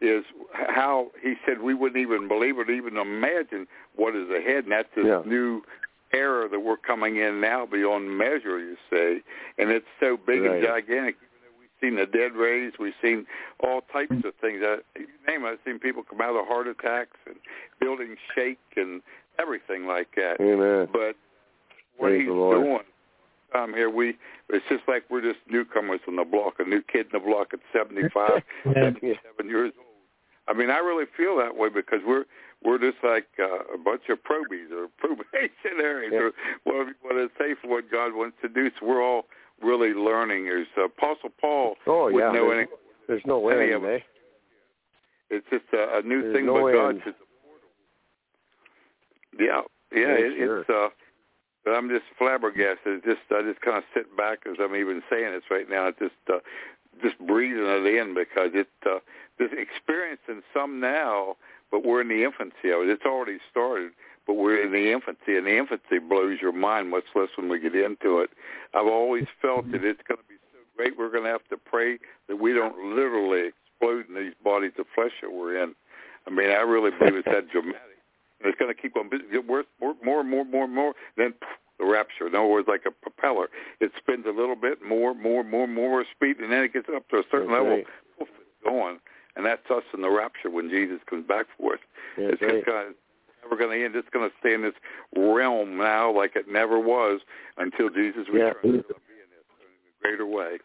is how he said we wouldn't even believe it, even imagine what is ahead, and that's this Yeah. new era that we're coming in now beyond measure, you say, and it's so big Right. and gigantic. Even though we've seen the dead raised, we've seen all types of things. I, you name it, I've seen people come out of heart attacks and buildings shake and everything like that. Amen. But what Praise he's the Lord. doing, um, here we it's just like we're just newcomers on the block, a new kid in the block at 75, 77 years old. I mean, I really feel that way because we're we're just like uh, a bunch of probies or probationaries Yeah. or whatever you want to say for what God wants to do. So we're all really learning. There's uh, Apostle Paul Oh yeah. know There's, any, there's no any way, of eh? It's just a, a new There's thing, no but God end. just yeah, yeah. Yeah, it, sure. It's uh, but I'm just flabbergasted. Just I just kind of sit back as I'm even saying this right now. Just uh, just breathing it in because it uh, this experiencing some now, but we're in the infancy of it. It's already started, but we're in the infancy, and the infancy blows your mind much less when we get into it. I've always felt that it's going to be so great. We're going to have to pray that we don't literally explode in these bodies of flesh that we're in. I mean, I really believe it's that dramatic. And it's going to keep on get worse, more, more, more, more, more. Then poof, the rapture. In other words, like a propeller, it spins a little bit more, more, more, more speed, and then it gets up to a certain That's level. right. Poof, it's going, and that's us in the rapture when Jesus comes back for us. That's it's right. just going to never going to end. It's going to stay in this realm now, like it never was, until Jesus Yeah. returns. It's going to be in this in a greater way.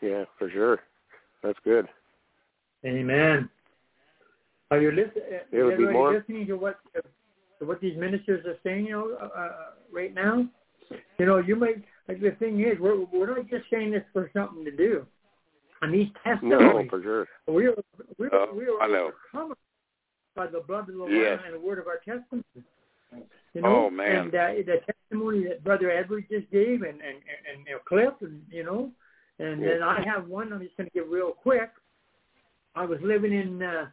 Yeah, for sure. That's good. Amen. Are you listening? It would be more- listening to what to what these ministers are saying, you know, uh, uh, right now? You know, you might. Like the thing is, we're we're not just saying this for something to do. And these No, for sure. we are we are, we are I know. overcome by the blood of the Yes. Lamb and the word of our testimony. You know, Oh, man. and uh, the testimony that Brother Edward just gave, and and and, and you know, Cliff, and you know, and then I have one. I'm just going to give real quick. I was living in uh,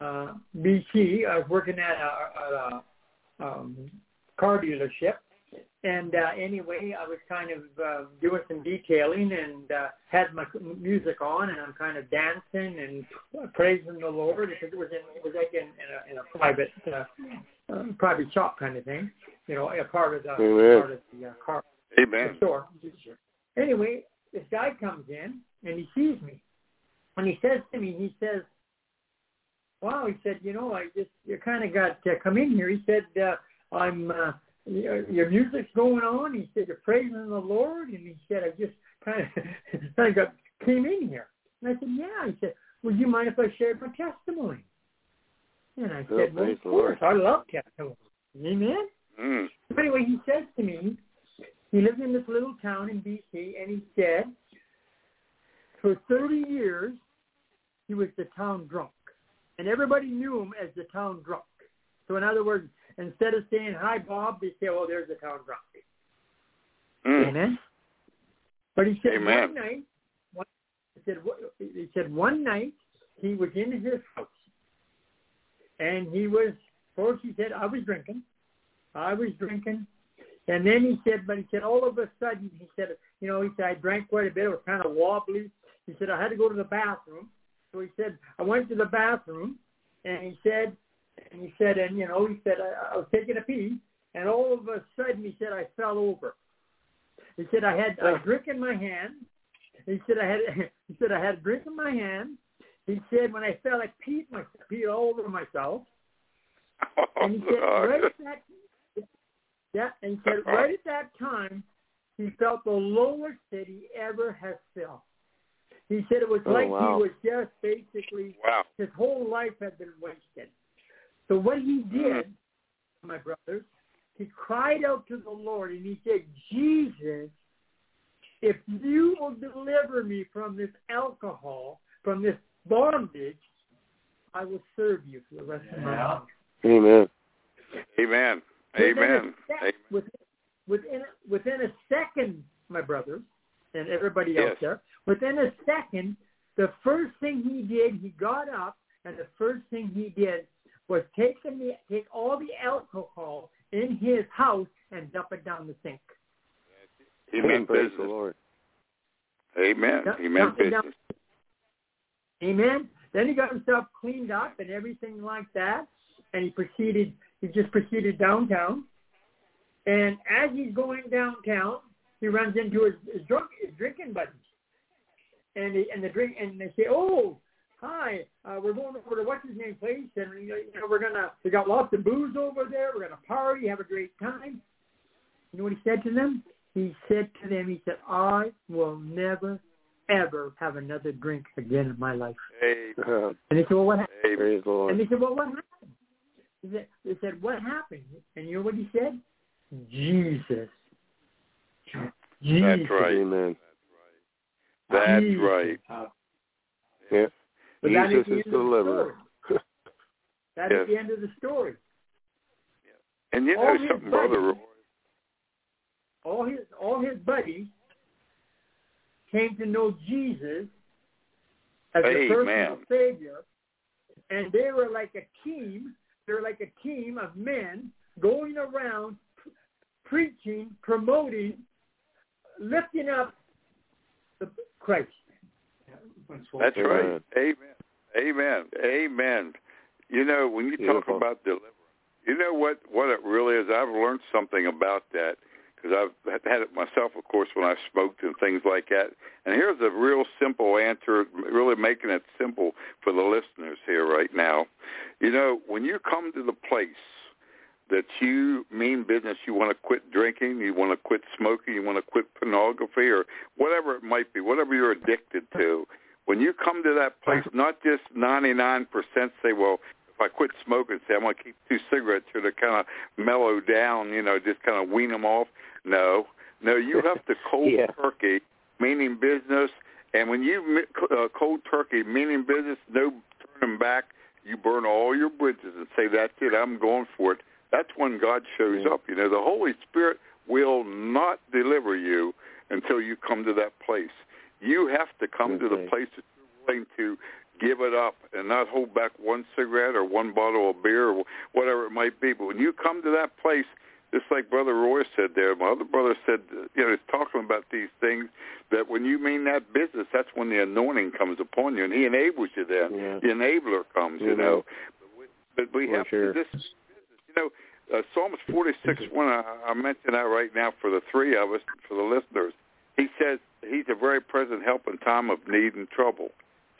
uh, BC. I was working at a, a, a um, car dealership, and uh, anyway, I was kind of uh, doing some detailing and uh, had my music on, and I'm kind of dancing and praising the Lord because it was in it was like in, in, a, in a private uh, uh, private shop kind of thing, you know, a part of the Amen. part of the uh, car Amen. the store. Anyway, this guy comes in and he sees me, and he says to me, he says, "Wow," he said, "You know, I just you kind of got to come in here." He said, uh, "I'm uh, your, music's going on." He said, "You're praising the Lord," and he said, "I just kind of kind of got came in here." And I said, "Yeah." He said, "Would you mind if I shared my testimony?" And I Oh, said, "Well, of course. I love testimony." Amen. Mm. But anyway, he says to me, he lived in this little town in BC, and he said, for 30 years, he was the town drunk. And everybody knew him as the town drunk. So in other words, instead of saying, hi, Bob, they say, oh, there's the town drunk. Mm. Amen. But he said Amen. one night, one, he said he said one night he was in his house, and he was. First, he said I was drinking, I was drinking, and then he said, but he said all of a sudden he said, you know, he said I drank quite a bit. It was kind of wobbly. He said I had to go to the bathroom. So he said I went to the bathroom, and he said, and he said, and you know, he said I, I was taking a pee, and all of a sudden he said I fell over. He said I had a drink in my hand. He said I had he said I had a drink in my hand. He said when I fell I peed my peed all over myself. Oh, and he said Oh, right God. at that yeah, and he said right at that time he felt the lowest that he ever has felt. He said it was Oh, like wow. he was just basically Wow. his whole life had been wasted. So what he did, hmm. my brothers, he cried out to the Lord and he said, Jesus, if you will deliver me from this alcohol, from this bondage, I will serve you for the rest of my life. Amen. Amen. Within a Amen. sec- Amen. Within, within, within a second, my brothers and everybody else Yes. there, within a second, the first thing he did, he got up, and the first thing he did was take the take all the alcohol in his house and dump it down the sink. He Amen. meant Praise the. Lord. Amen. Dump- He meant dump it down- Amen. Then he got himself cleaned up and everything like that, and he proceeded. He just proceeded downtown, and as he's going downtown, he runs into his, his drunk his drinking buddies, and they, and the drink and they say, "Oh, hi, uh, we're going over to what's his name place, and you know, we're gonna we got lots of booze over there. We're gonna party, have a great time." You know what he said to them? He said to them, he said, "I will never." Ever have another drink again in my life. Amen. Uh, And they said, well, what happened? Amen. praise And Lord. they said, well, what happened? He said, they said, what happened? And you know what he said? Jesus. Jesus. That's right. Amen. That's Jesus. right. Yeah. But that Jesus is the of deliverer. story. That Yes. is the end of the story. And you All know his something, brother. buddies- All his all his buddies came to know Jesus as the Amen. personal Savior, and they were like a team. They were like a team of men going around preaching, promoting, lifting up the Christ. That's right. Amen. Amen. Amen. You know, when you talk about deliverance, you know what what it really is. I've learned something about that because I've had it myself, of course, when I smoked and things like that. And here's a real simple answer, really making it simple for the listeners here right now. You know, when you come to the place that you mean business, you want to quit drinking, you want to quit smoking, you want to quit pornography or whatever it might be, whatever you're addicted to, when you come to that place, not just 99% say, well, if I quit smoking, say I'm going to keep two cigarettes here to kind of mellow down, you know, just kind of wean them off. No, no, you have to cold Yeah. turkey, meaning business. And when you uh, cold turkey, meaning business, no turning back, you burn all your bridges and say, that's it, I'm going for it. That's when God shows Yeah. up. You know, the Holy Spirit will not deliver you until you come to that place. You have to come to the place that you're willing to give it up and not hold back one cigarette or one bottle of beer or whatever it might be. But when you come to that place, just like Brother Roy said there, my other brother said, you know, he's talking about these things, that when you mean that business, that's when the anointing comes upon you, and he enables you then. Yeah. The enabler comes, you Mhm. know. But we, but we For have sure. to, this business. You know, uh, Psalms 46, one, I, I mention that right now for the three of us, for the listeners. He says he's a very present help in time of need and trouble.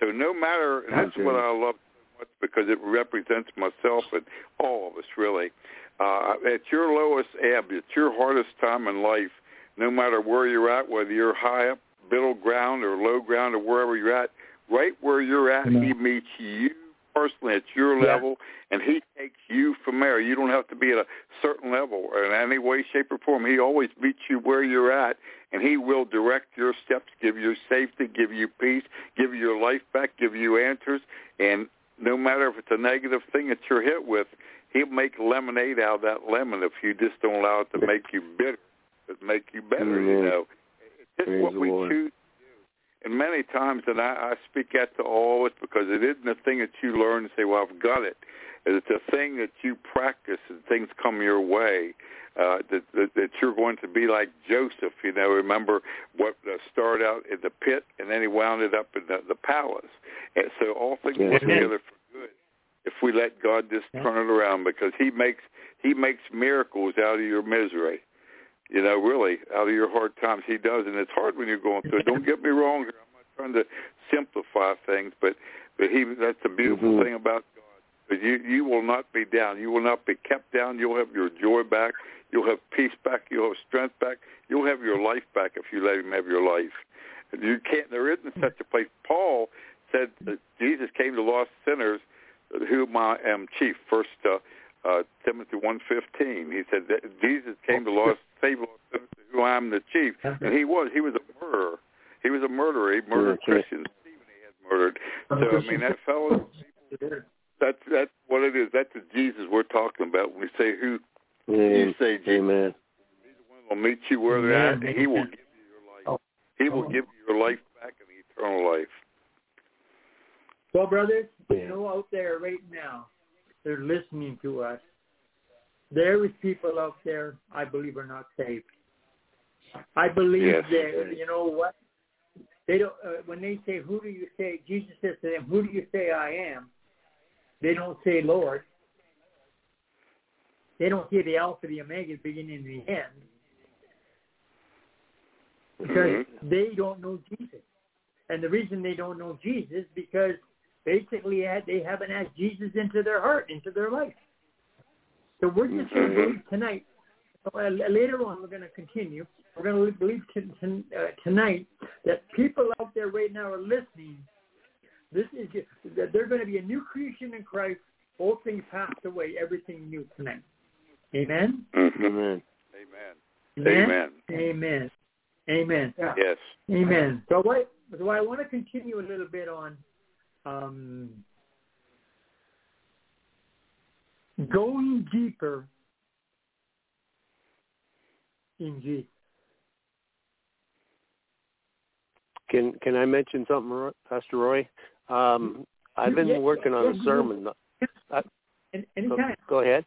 So no matter, and that's what I love so much because it represents myself and all of us really. Uh, at your lowest ebb, at your hardest time in life, no matter where you're at, whether you're high up, middle ground, or low ground, or wherever you're at, right where you're at, he meets you personally at your Yeah. level, and he takes you from there. You don't have to be at a certain level or in any way, shape, or form. He always meets you where you're at, and he will direct your steps, give you safety, give you peace, give you your life back, give you answers, and no matter if it's a negative thing that you're hit with, he'll make lemonade out of that lemon if you just don't allow it to make you bitter, but make you better, you know. It's Praise what we Lord. choose to do. And many times, and I, I speak that to all of us because it isn't a thing that you learn and say, well, I've got it. It's a thing that you practice and things come your way. Uh, that, that, that you're going to be like Joseph, you know. Remember what uh, started out in the pit, and then he wound it up in the, the palace. And so all things Yes. work together for good if we let God just turn it around, because He makes He makes miracles out of your misery. You know, really, out of your hard times, He does, and it's hard when you're going through it. Don't get me wrong here. I'm not trying to simplify things, but but He that's the beautiful Mhm. thing about God. But you you will not be down. You will not be kept down. You'll have your joy back. You'll have peace back. You'll have strength back. You'll have your life back if you let Him have your life. You can't. There isn't such a place. Paul said that Jesus came to lost sinners, whom I am chief. First uh, uh, Timothy one fifteen. He said that Jesus came to lost save lost sinners, who I am the chief. And he was. He was a murderer. He was a murderer. He murdered. Christians. Stephen he had murdered. So I mean that fellow That's that's what it is. That's the Jesus we're talking about when we say who. You say Jesus. Amen. will meet you where they're at, and He will give you your life. He will give you your life back in eternal life. Well, brothers, you know out there right now, they're listening to us. There is people out there I believe are not saved. I believe Yes. that you know what they don't uh, when they say who do you say Jesus says to them who do you say I am they don't say Lord they don't say the Alpha the Omega the beginning and the end because they don't know Jesus and the reason they don't know Jesus is because basically they haven't asked Jesus into their heart into their life so we're just going to Mhm. believe tonight uh, later on we're going to continue we're going to believe t- t- uh, tonight that people out there right now are listening. This is just, that they're going to be a new creation in Christ. Old things passed away, everything new tonight. Amen. Mhm. Amen. Amen. Amen. Amen. Amen. Yes. Amen. So what? So I want to continue a little bit on um, going deeper in Jesus. Can can I mention something, Pastor Roy? Um, I've been Yeah, working on yeah, a yeah. sermon. And Go, anytime. go ahead.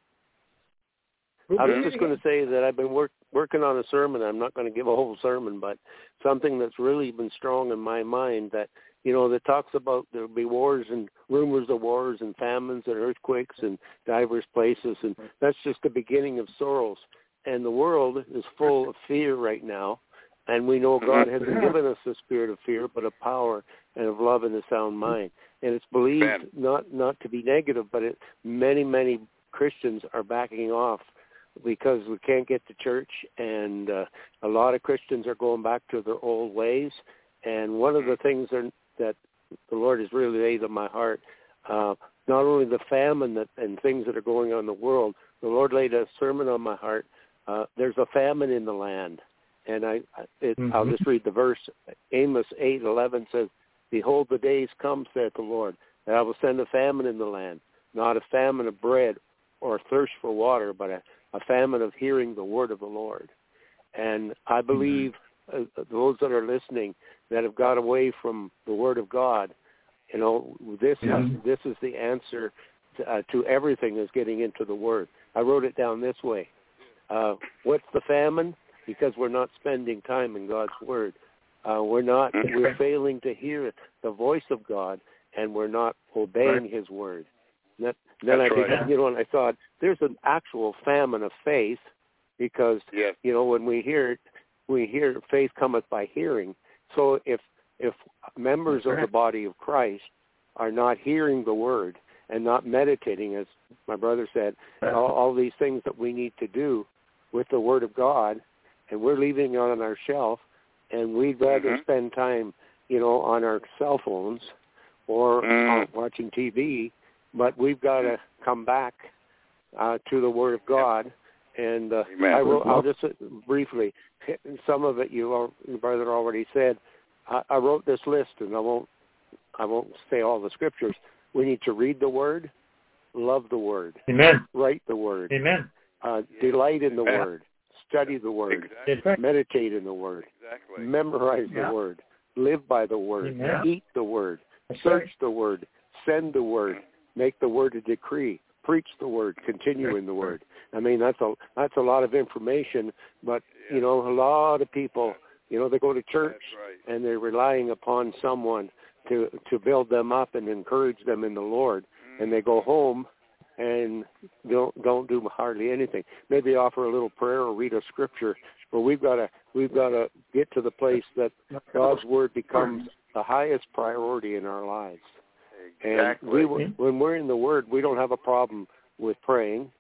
I was just gonna say that I've been work, working on a sermon. I'm not going to give a whole sermon, but something that's really been strong in my mind that you know that talks about there'll be wars and rumors of wars and famines and earthquakes and diverse places, and that's just the beginning of sorrows. And the world is full of fear right now, and we know God hasn't given us the spirit of fear, but of power and of love and a sound mind. And it's believed not not to be negative, but it, many many Christians are backing off because we can't get to church, and uh, a lot of Christians are going back to their old ways. And one of the things that, that the Lord has really laid on my heart, uh, not only the famine that, and things that are going on in the world, the Lord laid a sermon on my heart. Uh, there's a famine in the land, and I, it, I'll Mhm. just read the verse. Amos eight eleven says, "Behold, the days come," saith the Lord, "that I will send a famine in the land, not a famine of bread or thirst for water, but a, a famine of hearing the word of the Lord." And I believe uh, those that are listening that have got away from the word of God, you know, this Yeah. is this is the answer to, uh, to everything is getting into the word. I wrote it down this way. Uh, what's the famine? Because we're not spending time in God's word. Uh, we're not. We're failing to hear the voice of God, and we're not obeying His word. Then That's I, right. you know, and I thought there's an actual famine of faith, because Yes. you know when we hear we hear faith cometh by hearing. So if if members of the body of Christ are not hearing the word and not meditating, as my brother said, all, all these things that we need to do with the word of God, and we're leaving it on our shelf, and we'd rather Mhm. spend time, you know, on our cell phones or Mm. watching TV, but we've got to come back uh, to the word of God. And uh, I will. I'll just uh, briefly. Some of it you, al- your brother already said. I, I wrote this list, and I won't. I won't say all the scriptures. We need to read the word, love the word, Amen. write the word, Amen. uh, delight in the Amen. word, study the word, Exactly. Meditate in the word, Exactly. memorize Yeah. the word, live by the word, Amen. eat the word, That's search right. the word, send the word, make the word a decree, preach the word, continue in the word. I mean, that's a that's a lot of information, but you know, a lot of people, you know, they go to church right. and they're relying upon someone to to build them up and encourage them in the Lord, and they go mm-hmm. home and don't don't do hardly anything. Maybe offer a little prayer or read a scripture, but we've got to we've got to get to the place that God's word becomes the highest priority in our lives. Exactly. And we, when we're in the Word, we don't have a problem with praying.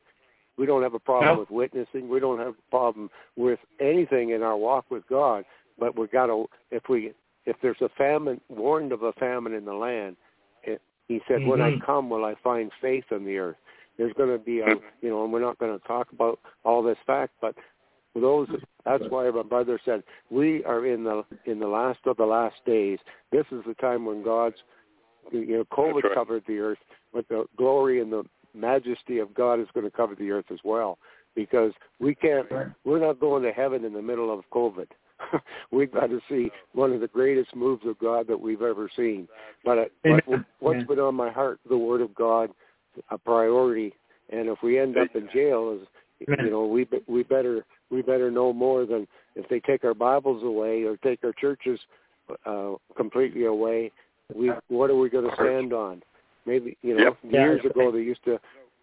We don't have a problem No. with witnessing. We don't have a problem with anything in our walk with God. But we got to, if we, if there's a famine, warned of a famine in the land, it, He said, "When I Mhm. come, will I find faith on the earth?" There's going to be a, you know, and we're not going to talk about all this fact, but those that's why my brother said we are in the in the last of the last days. This is the time when God's you know, COVID right. covered the earth. but the glory and the majesty of God is going to cover the earth as well. Because we can't, we're not going to heaven in the middle of COVID. we've got to see one of the greatest moves of God that we've ever seen. But, but what's been on my heart, the Word of God, a priority. And if we end up in jail, as you know, we we better we better know more than if they take our Bibles away or take our churches uh, completely away. We what are we going to stand on? Maybe you know, Yep. years ago they used to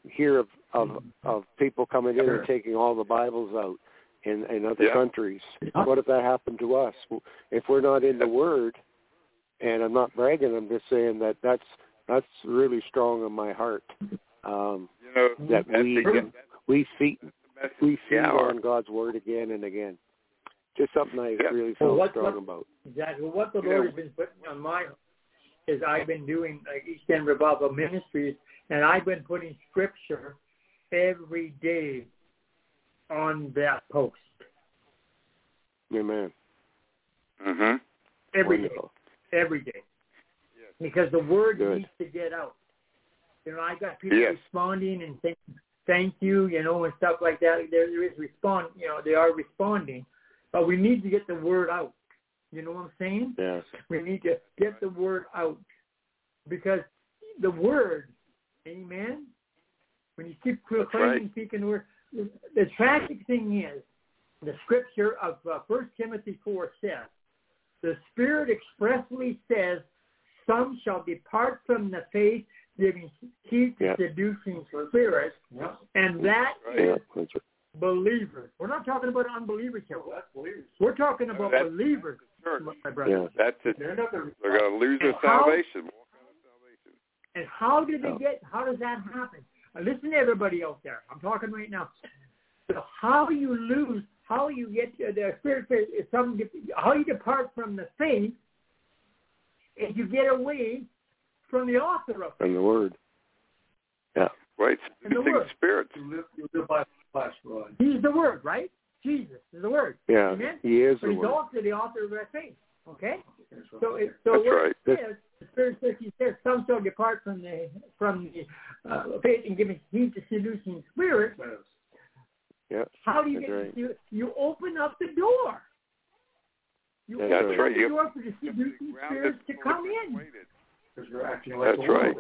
hear of of of people coming in and taking all the Bibles out in in other Yeah. countries. What if that happened to us? If we're not in the Word, and I'm not bragging, I'm just saying that that's that's really strong in my heart. Um, You know, that we the- we feed we feed hour. on God's Word again and again. Just something I Yeah. really Well, felt what- strong what- about. Exactly. Well, what the Yeah. Lord has been putting on my is I've been doing like East End Revival Ministries, and I've been putting scripture every day on that post Amen. Mhm. every day, Wonderful. every day, because the word Good. needs to get out. You know, I got people Yes. responding and saying thank you, you know, and stuff like that. There, there is respond, you know, they are responding, but we need to get the word out. You know what I'm saying? Yes. We need to get the word out because the word, amen. When you keep proclaiming, right. speaking the word, the tragic thing is, the scripture of uh, Timothy 4 says, the Spirit expressly says, some shall depart from the faith, giving heed to Yeah. seducing spirits, and that. Yeah. is. Believers. We're not talking about unbelievers here. We're talking about That's- believers, Church. my brother. Yeah. That's it. They're not gonna They're going to lose their And how- salvation. And how did they get? How does that happen? Now, listen to everybody out there. I'm talking right now. So how you lose? How you get the spirit? says Some how you depart from the faith, and you get away from the author of it. And the Word. Yeah. Right. And the Seducing word. spirits. He's the word, right? Jesus is the word. Yeah. Amen? He is But the he's Word. also the author of our faith. Okay. So, it, so That's what right. it says, the Spirit says, He says, some shall depart from the from the uh, faith and give heed to seducing spirits. Yeah. How do you That's get right. you, you open up the door. You That's open right. up Right. the You- door for the seducing spirits to come in That's right.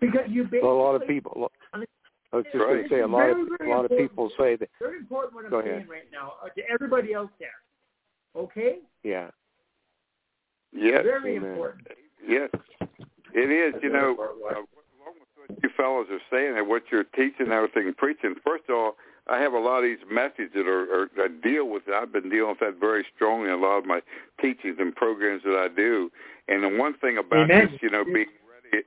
Because you basically Well, a lot of people. I was just going to say a lot of a lot of people say that. Very important what I'm Go saying ahead. right now uh, to everybody out there. Okay? Yeah. Yes. Very Amen. important. Yes. It is. You know, uh, along with what you fellows are saying and what you're teaching and everything preaching, first of all, I have a lot of these messages that are, are that deal with it. I've been dealing with that very strongly in a lot of my teachings and programs that I do. And the one thing about Amen. this, you know, being ready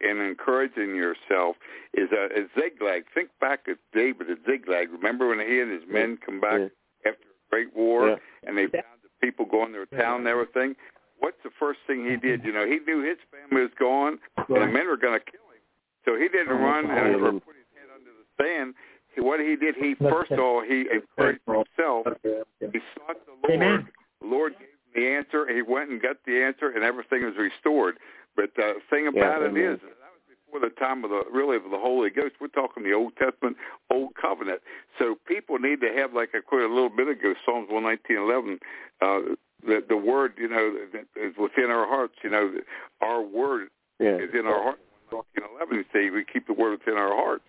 and encouraging yourself is uh, is Ziklag. Think back at David at Ziklag. Remember when he and his men come back Yeah. after a great war Yeah. and they found the people going to their town and everything? What's the first thing he did? You know, he knew his family was gone and the men were going to kill him. So he didn't run and or put his head under the sand. What he did, he first of all he encouraged himself. He sought the Lord. The Lord gave him the answer. He went and got the answer, and everything was restored. But the thing about it amen. is, that was before the time of the really of the Holy Ghost. We're talking the Old Testament, Old Covenant. So people need to have, like I quoted a little bit ago, Psalms one nineteen eleven. Uh, the the word, you know, is within our hearts. You know, our word Yeah. is in our heart. In eleven, you say we keep the word within our heart,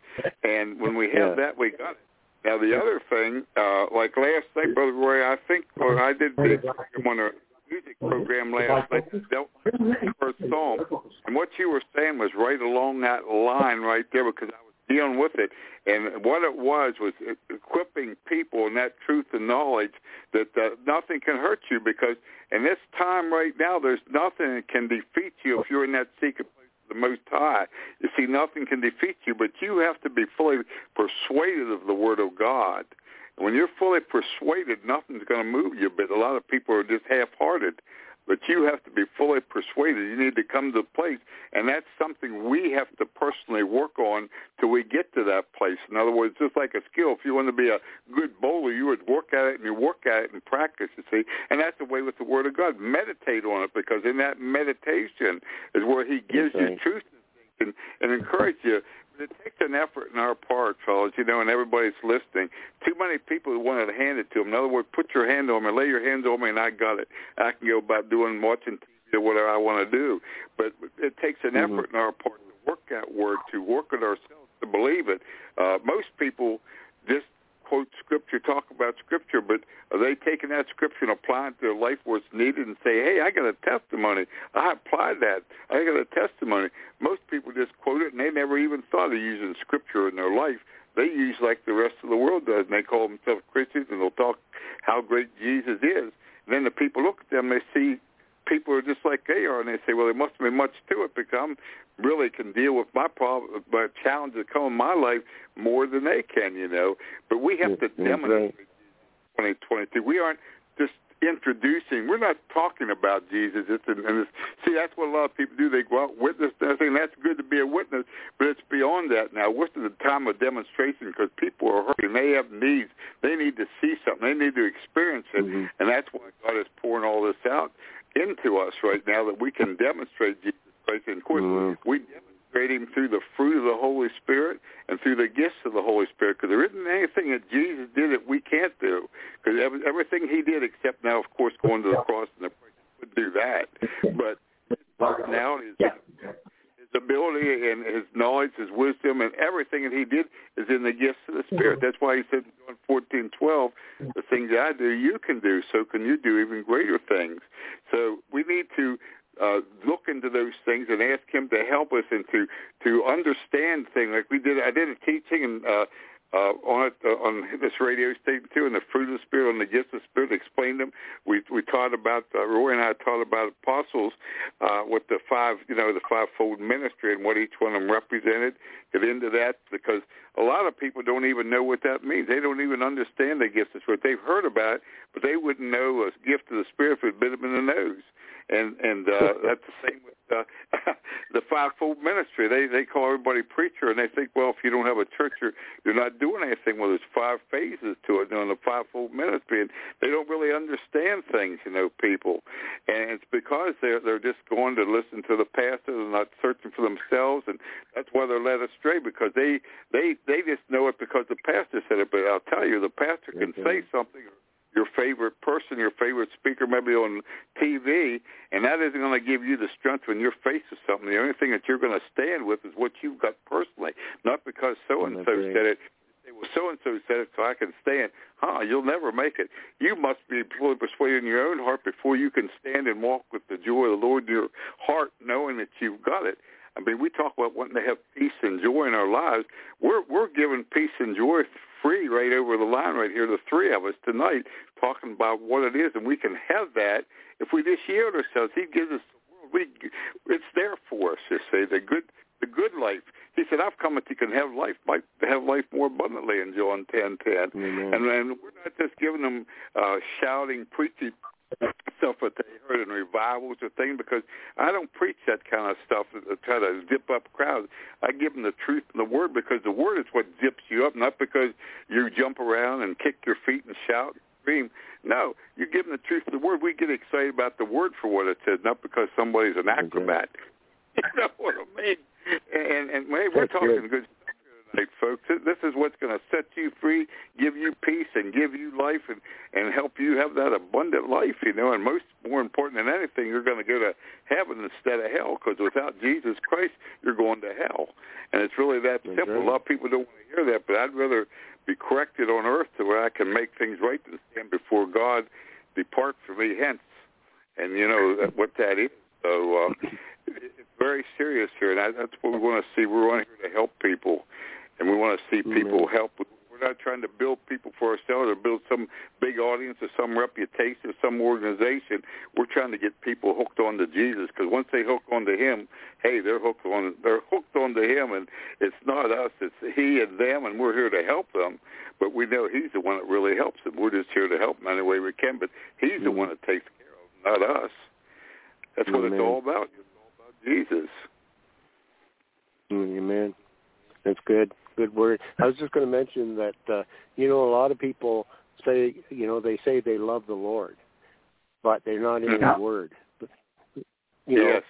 and when we have Yeah. that, we got it. Now the other thing, uh, like last night, Brother Roy, I think well, I did program on a music program last night. The first psalm, and what you were saying was right along that line right there because I was dealing with it. And what it was was equipping people in that truth and knowledge that uh, nothing can hurt you because in this time right now, there's nothing that can defeat you if you're in that secret place of the Most High. You see, nothing can defeat you, but you have to be fully persuaded of the Word of God. When you're fully persuaded, nothing's going to move you. But a lot of people are just half-hearted. But you have to be fully persuaded. You need to come to a place, and that's something we have to personally work on till we get to that place. In other words, just like a skill, if you want to be a good bowler, you would work at it and you work at it and practice. You see, and that's the way with the Word of God. Meditate on it because in that meditation is where He gives That's you truth. and, and encourage you. It takes an effort on our part, fellas, you know, and everybody's listening. Too many people want to hand it to them. In other words, put your hand on me, lay your hands on me, and I got it. I can go about doing watching TV or whatever I want to do. But it takes an mm-hmm. effort on our part to work that word, to work it ourselves, to believe it. Uh, most people just quote scripture, talk about scripture, but are they taking that scripture and applying it to their life where it's needed and say, hey, I got a testimony. I applied that. I got a testimony. Most people just quote it and they never even thought of using scripture in their life. They use like the rest of the world does, and they call themselves Christians, and they'll talk how great Jesus is. And then the people look at them, they see people are just like they are, and they say, well, there must be much to it because I'm really can deal with my problem, my challenges that come in my life more than they can, you know. But we have to demonstrate right. 2022. We aren't just introducing. We're not talking about Jesus. It's, and it's, see, that's what a lot of people do. They go out witness. I think that's good to be a witness, but it's beyond that now. What's the time of demonstration? Because people are hurting. They have needs. They need to see something. They need to experience it, mm-hmm. and that's why God is pouring all this out into us right now that we can demonstrate Jesus Christ. And of course, mm-hmm. we demonstrate him through the fruit of the Holy Spirit and through the gifts of the Holy Spirit because there isn't anything that Jesus did that we can't do because everything he did except now, of course, going to the cross and the would do that. But now is ability and his knowledge, his wisdom, and everything that he did is in the gifts of the Spirit. That's why he said in John fourteen twelve, the things I do, you can do. So can you do even greater things. So we need to uh, look into those things and ask him to help us and to to understand things like we did. I did a teaching and uh, uh, on it uh, on this radio station too, and the fruit of the spirit and the gifts of the spirit. Explained them. We we taught about uh, Roy and I taught about apostles uh, with the five you know the fivefold ministry and what each one of them represented. Get into that because a lot of people don't even know what that means. They don't even understand the gifts of the spirit. They've heard about it, but they wouldn't know a gift of the spirit if it bit them in the nose and and uh, that's the same with uh, the fivefold ministry. They they call everybody preacher, and they think, well, if you don't have a church, you're you're not doing anything. Well, there's five phases to it in the fivefold ministry, and they don't really understand things, you know, people, and it's because they're they're just going to listen to the pastors and not searching for themselves, and that's why they're led astray because they they they just know it because the pastor said it. But I'll tell you, the pastor can okay. say something your favorite person, your favorite speaker, maybe on TV, and that isn't going to give you the strength when you're faced with something. The only thing that you're going to stand with is what you've got personally, not because so and so said it. Well, so and so said it, so I can stand. Huh? You'll never make it. You must be fully persuaded in your own heart before you can stand and walk with the joy of the Lord in your heart, knowing that you've got it. I mean, we talk about wanting to have peace and joy in our lives. We're we're given peace and joy free right over the line right here, the three of us tonight, talking about what it is, and we can have that if we just yield ourselves. He gives us the world. We, it's there for us. You see, the good, the good life. He said, "I've come that you can have life, might have life more abundantly." In John ten ten, and and we're not just giving them uh, shouting, preaching stuff that they heard in revivals or things because I don't preach that kind of stuff to try to zip up crowds. I give them the truth and the word because the word is what zips you up, not because you jump around and kick your feet and shout and scream. No, you give them the truth of the word. We get excited about the word for what it says, not because somebody's an acrobat. You know what I mean? And and hey, we're talking good, good folks. This is what's going to set you free, give you peace, and give you life, and and help you have that abundant life. You know, and most more important than anything, you're going to go to heaven instead of hell. Because without Jesus Christ, you're going to hell. And it's really that That's simple. Right. A lot of people don't want to hear that, but I'd rather be corrected on earth to where I can make things right and stand before God. Depart from me hence. And you know what that is. So uh, it's very serious here, and that's what we want to see. We're on here to help people and we want to see people help. We're not trying to build people for ourselves or build some big audience or some reputation or some organization. We're trying to get people hooked on to Jesus because once they hook onto Him, hey, they're hooked on. They're hooked onto Him, and it's not us. It's He and them, and we're here to help them. But we know He's the one that really helps them. We're just here to help them any way we can. But He's mm-hmm. the one that takes care of them, not us. That's what Amen. it's all about. It's all about Jesus. Amen. That's good good word. I was just going to mention that uh, you know a lot of people say you know they say they love the Lord, but they're not in mm-hmm. His Word. You know, yes.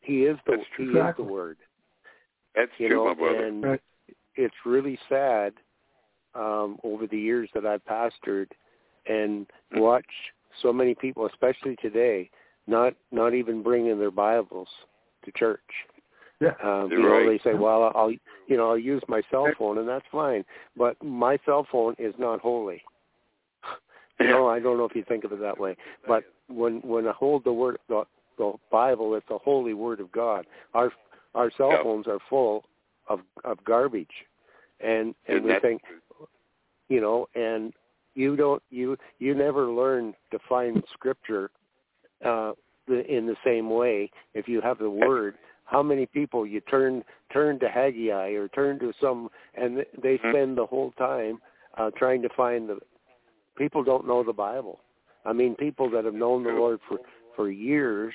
He is the He is the Word, That's you true, know, my brother. and Right. it's really sad um, over the years that I've pastored and Mm. watch so many people, especially today, not not even bringing their Bibles to church. Yeah. Um, You're know, right. they say, "Well, I'll you know I'll use my cell phone, and that's fine." But my cell phone is not holy. You know, I don't know if you think of it that way, but when when I hold the word the, the Bible, it's the holy word of God. Our our cell Yeah. phones are full of of garbage, and and And we that's think, you know, and you don't you you never learn to find scripture uh in the same way if you have the word how many people you turn turn to Haggai or turn to some and they Mhm. spend the whole time uh trying to find the people don't know the Bible. I mean people that have known the Lord for for years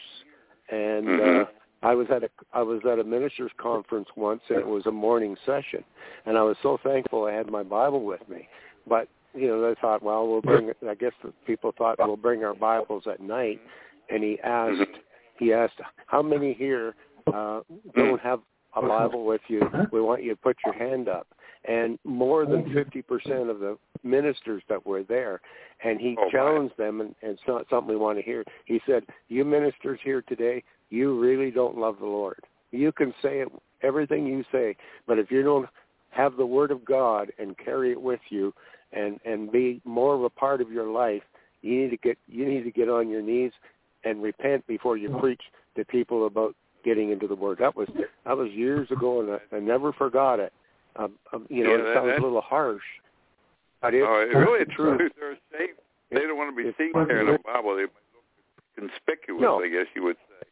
and Mhm. uh I was at a I was at a ministers conference once and it was a morning session and I was so thankful I had my Bible with me. But you know, they thought, well, we'll bring. I guess the people thought we'll bring our Bibles at night. And he asked, Mhm. he asked, how many here uh, don't have a Bible with you? We want you to put your hand up. And more than fifty percent of the ministers that were there, and he Oh, challenged them, and, and it's not something we want to hear. He said, "You ministers here today, you really don't love the Lord. You can say it, everything you say, but if you don't have the Word of God and carry it with you, and and be more of a part of your life, you need to get you need to get on your knees and repent before you preach to people about getting into the Word. That was that was years ago, and I, I never forgot it. Um, um, you know, Yeah, it sounds a little harsh, but it's Oh, it really the truth. They're ashamed. They don't want to be It's- seen carrying a Bible. They conspicuous, No. I guess you would say.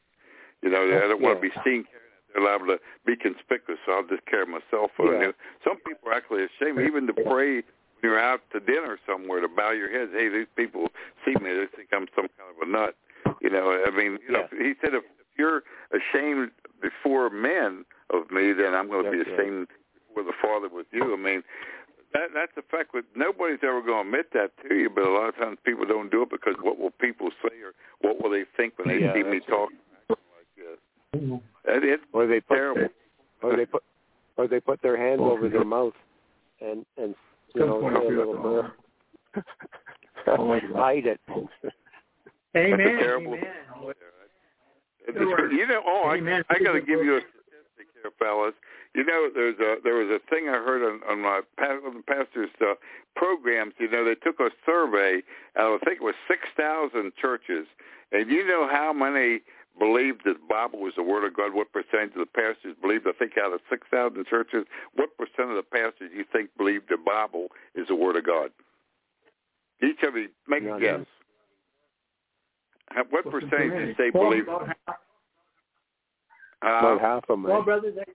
You know, they don't want to be seen carrying it. They're liable to be conspicuous, so I'll just carry my cell phone. Yeah. Some people are actually ashamed even to pray when you're out to dinner somewhere to bow your heads. Hey, these people see me. They think I'm some kind of a nut. You know, I mean, you know, he said if you're ashamed before men of me, then I'm going to be That's right. ashamed before the Father with you. I mean, that that's the fact. But nobody's ever going to admit that to you. But a lot of times people don't do it because what will people say or what will they think when they Yeah, see me that's right. talking like this? That is or they put terrible. or they put or they put their hands over their mouth and and you know say a little prayer. hide it. Amen. That's a terrible Amen. It's Sure. just- you know, oh, I, Amen. I got to give you a statistic here, fellas. You know, there's a there was a thing I heard on, on my on the pastor's uh, programs. You know, they took a survey. Out of, I think it was six thousand churches, and you know how many believed that the Bible was the Word of God? What percentage of the pastors believed? I think out of six thousand churches, what percent of the pastors you think believe the Bible is the Word of God? Each of you make a guess. How- What Listen percentage me. did you say Well, believe? About half- About Uh, half of them. Well, brothers, I-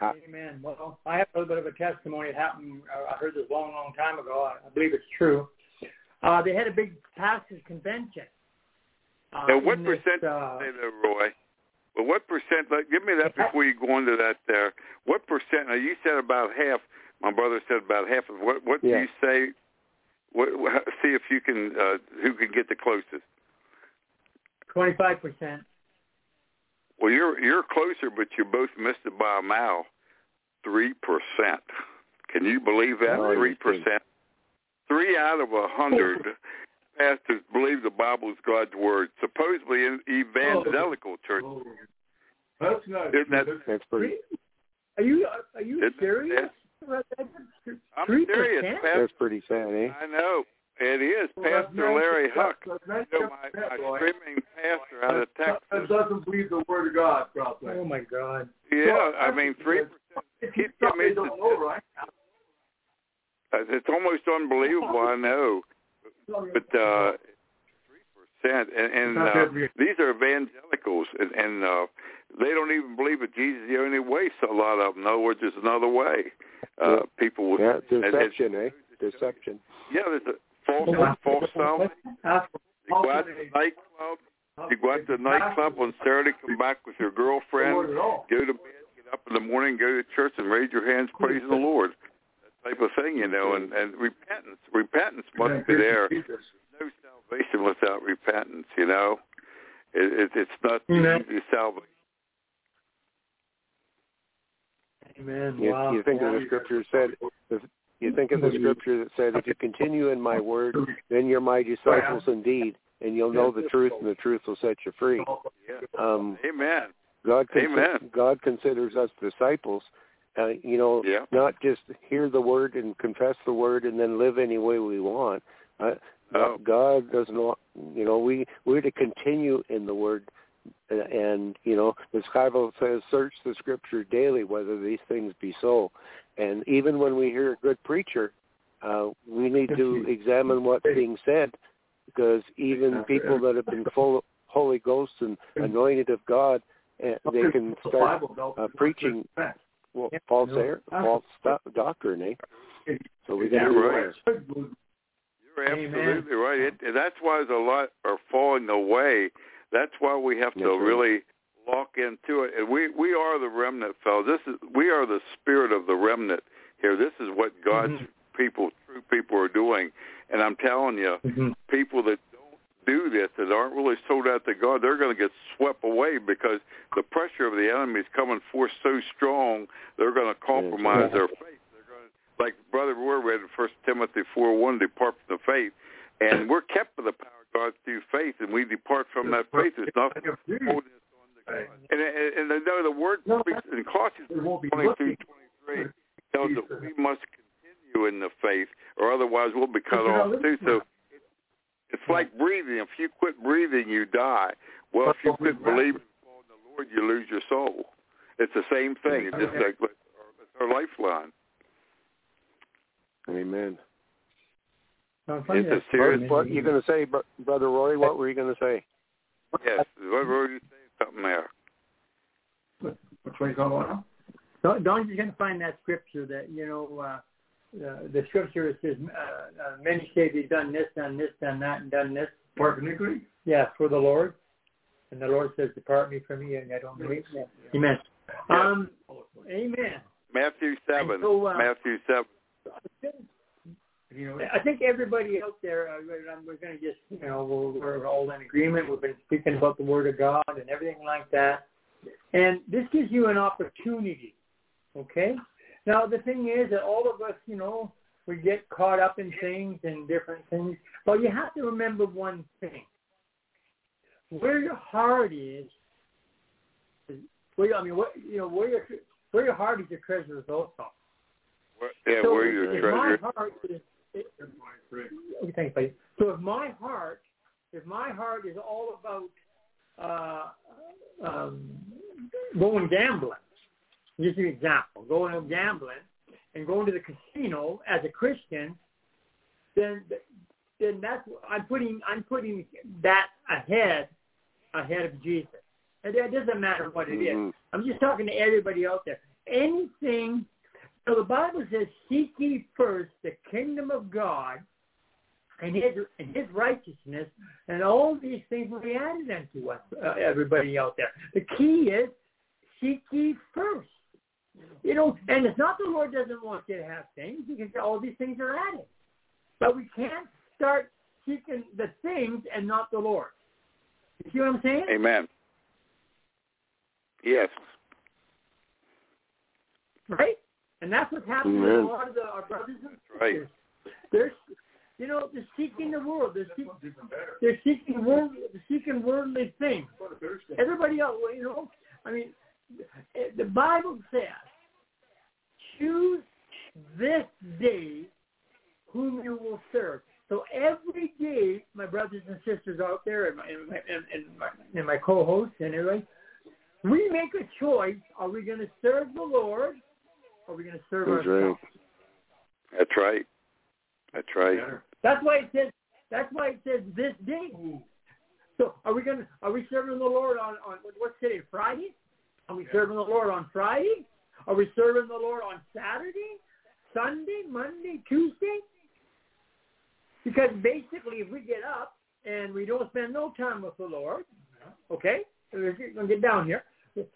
Ha- amen. Well, I have a little bit of a testimony. It happened. Uh, I heard this a long, long time ago. I, I believe it's true. Uh, they had a big pastors convention. Uh, Now, what in this, percent uh, say that, Roy? Well, what percent? Like, give me that before you go into that. There, what percent? Now, you said about half. My brother said about half of what? What Yeah. do you say? What, what, see if you can. Uh, who can get the closest? Twenty-five percent. Well, you're you're closer, but you both missed it by a mile. Three percent. Can you believe that? Three percent. Three out of a hundred pastors believe the Bible is God's word. Supposedly in evangelical church. Oh, That's not. Isn't that- That's pretty. Are you are you Isn't that serious? I'm Three serious. Pastor. That's pretty sad, eh? I know. It is. Pastor Larry Huch. that's You know, my, that, my boy. streaming pastor out of That- That Texas. doesn't believe the word of God, probably. Oh my God! Yeah, I mean, 3%. If He- you I mean, don't know, right? It's almost unbelievable, I know. But uh, 3%. And, and uh, these are evangelicals. And, and uh, they don't even believe that Jesus is the only way, so a lot of them. In other words, there's another way. Uh, people will. Yeah, and- and- deception, eh? Deception. Yeah, there's a false, Oh, false salvation. You go out to the nightclub. You go out to the nightclub on Saturday, come back with your girlfriend, Lord at all. go to bed, get up in the morning, go to church, and raise your hands praising the Lord. That type of thing, you know, and, and repentance. Repentance must be there. No salvation without repentance, you know. It, it, it's not Amen. easy salvation. Amen. You, wow. you think of the scripture said, if, you think of the scripture that said, if you continue in my word, then you're my disciples indeed, and you'll know the truth, and the truth will set you free. Um, Amen. God, consi- Amen. God considers us disciples. Uh, you know, Yeah. not just hear the word and confess the word and then live any way we want. Uh, No. God does not. Want you know, we we're to continue in the word, and, and you know, the Bible says, "Search the Scripture daily, whether these things be so." And even when we hear a good preacher, uh, we need to examine what's being said, because even people that have been full of Holy Ghost and anointed of God, uh, they can start uh, preaching well, false air, false do- doctrine, eh? So we got to You're be right. aware. You're Amen. absolutely right. It, and that's why there's a lot are falling away. That's why we have to That's really lock into it. And we we are the remnant, fellas. This is we are the spirit of the remnant here. This is what God's Mhm. people, true people, are doing. And I'm telling you, people that don't do this, that aren't really sold out to God, they're going to get swept away because the pressure of the enemy is coming forth so strong. They're going to compromise their faith. They're going to, like Brother Roy read in First Timothy four one, depart from the faith, and we're kept by the power of God through faith, and we depart from that faith. There's nothing holding us on. And, and, and I know the word No, speaks in Colossians It 22, 23 tells that we must continue in the faith, or otherwise we'll be cut off too. So it's like breathing. If you quit breathing, you die. Well, if you But we quit believing in the Lord, you lose your soul. It's the same thing. It's just like it's our lifeline. Amen. I'm It's a serious. What, what you going to say, Brother Roy? What were you going to say? Yes. What were you saying? Something there. Which way you going on? Don, Don, you're going to find that scripture that, you know, uh, uh, the scripture says, uh, uh, many say they've done this, done this, done that, and done this. Part of iniquity? Yeah, for the Lord. And the Lord says, depart me from me, and I don't believe that. Amen. Yeah. Um, amen. Matthew seven. so, uh, Matthew seven. You know, I think everybody out there, uh, we're- we're going to just, you know, we're, we're all in agreement. We've been speaking about the Word of God and everything like that. And this gives you an opportunity, okay? Now, the thing is that all of us, you know, we get caught up in things and different things. But you have to remember one thing. Where your heart is, is where, I mean, what, you know, where your, where your heart is, your treasure is also. Where, yeah, So where your treasure. my heart is, it, okay, thanks, buddy. So if my heart, if my heart is all about uh, um, going gambling, just an example, going gambling and going to the casino as a Christian, then then that's I'm putting I'm putting that ahead ahead of Jesus. And it doesn't matter what it is. Mhm. I'm just talking to everybody out there. Anything so the Bible says, "Seek ye first the kingdom of God and His and His righteousness, and all these things will be added unto us." Uh, everybody out there, the key is seek ye first. You know, and it's not the Lord doesn't want you to have things because all these things are added, but we can't start seeking the things and not the Lord. You see what I'm saying? Amen. Yes. right? And that's what's happening Amen. with a lot of the, our brothers and Right. sisters. They're, you know, they're seeking the world. They're seeking, they're seeking world, they're seeking worldly things. Everybody else, you know, I mean, eh, the Bible says, choose this day whom you will serve. So every day, my brothers and sisters out there, and my, and my, and, and my, and my co-hosts and everybody, we make a choice. Are we going to serve the Lord? Or are we going to serve That's right. That's right. That's right. That's why it says. That's why it says this day. So are we going to? Are we serving the Lord on on what's today? Friday? Are we serving the Lord on Friday? Are we serving the Lord on Saturday, Sunday, Monday, Tuesday? Because basically, if we get up and we don't spend no time with the Lord, okay, we're going to get down here.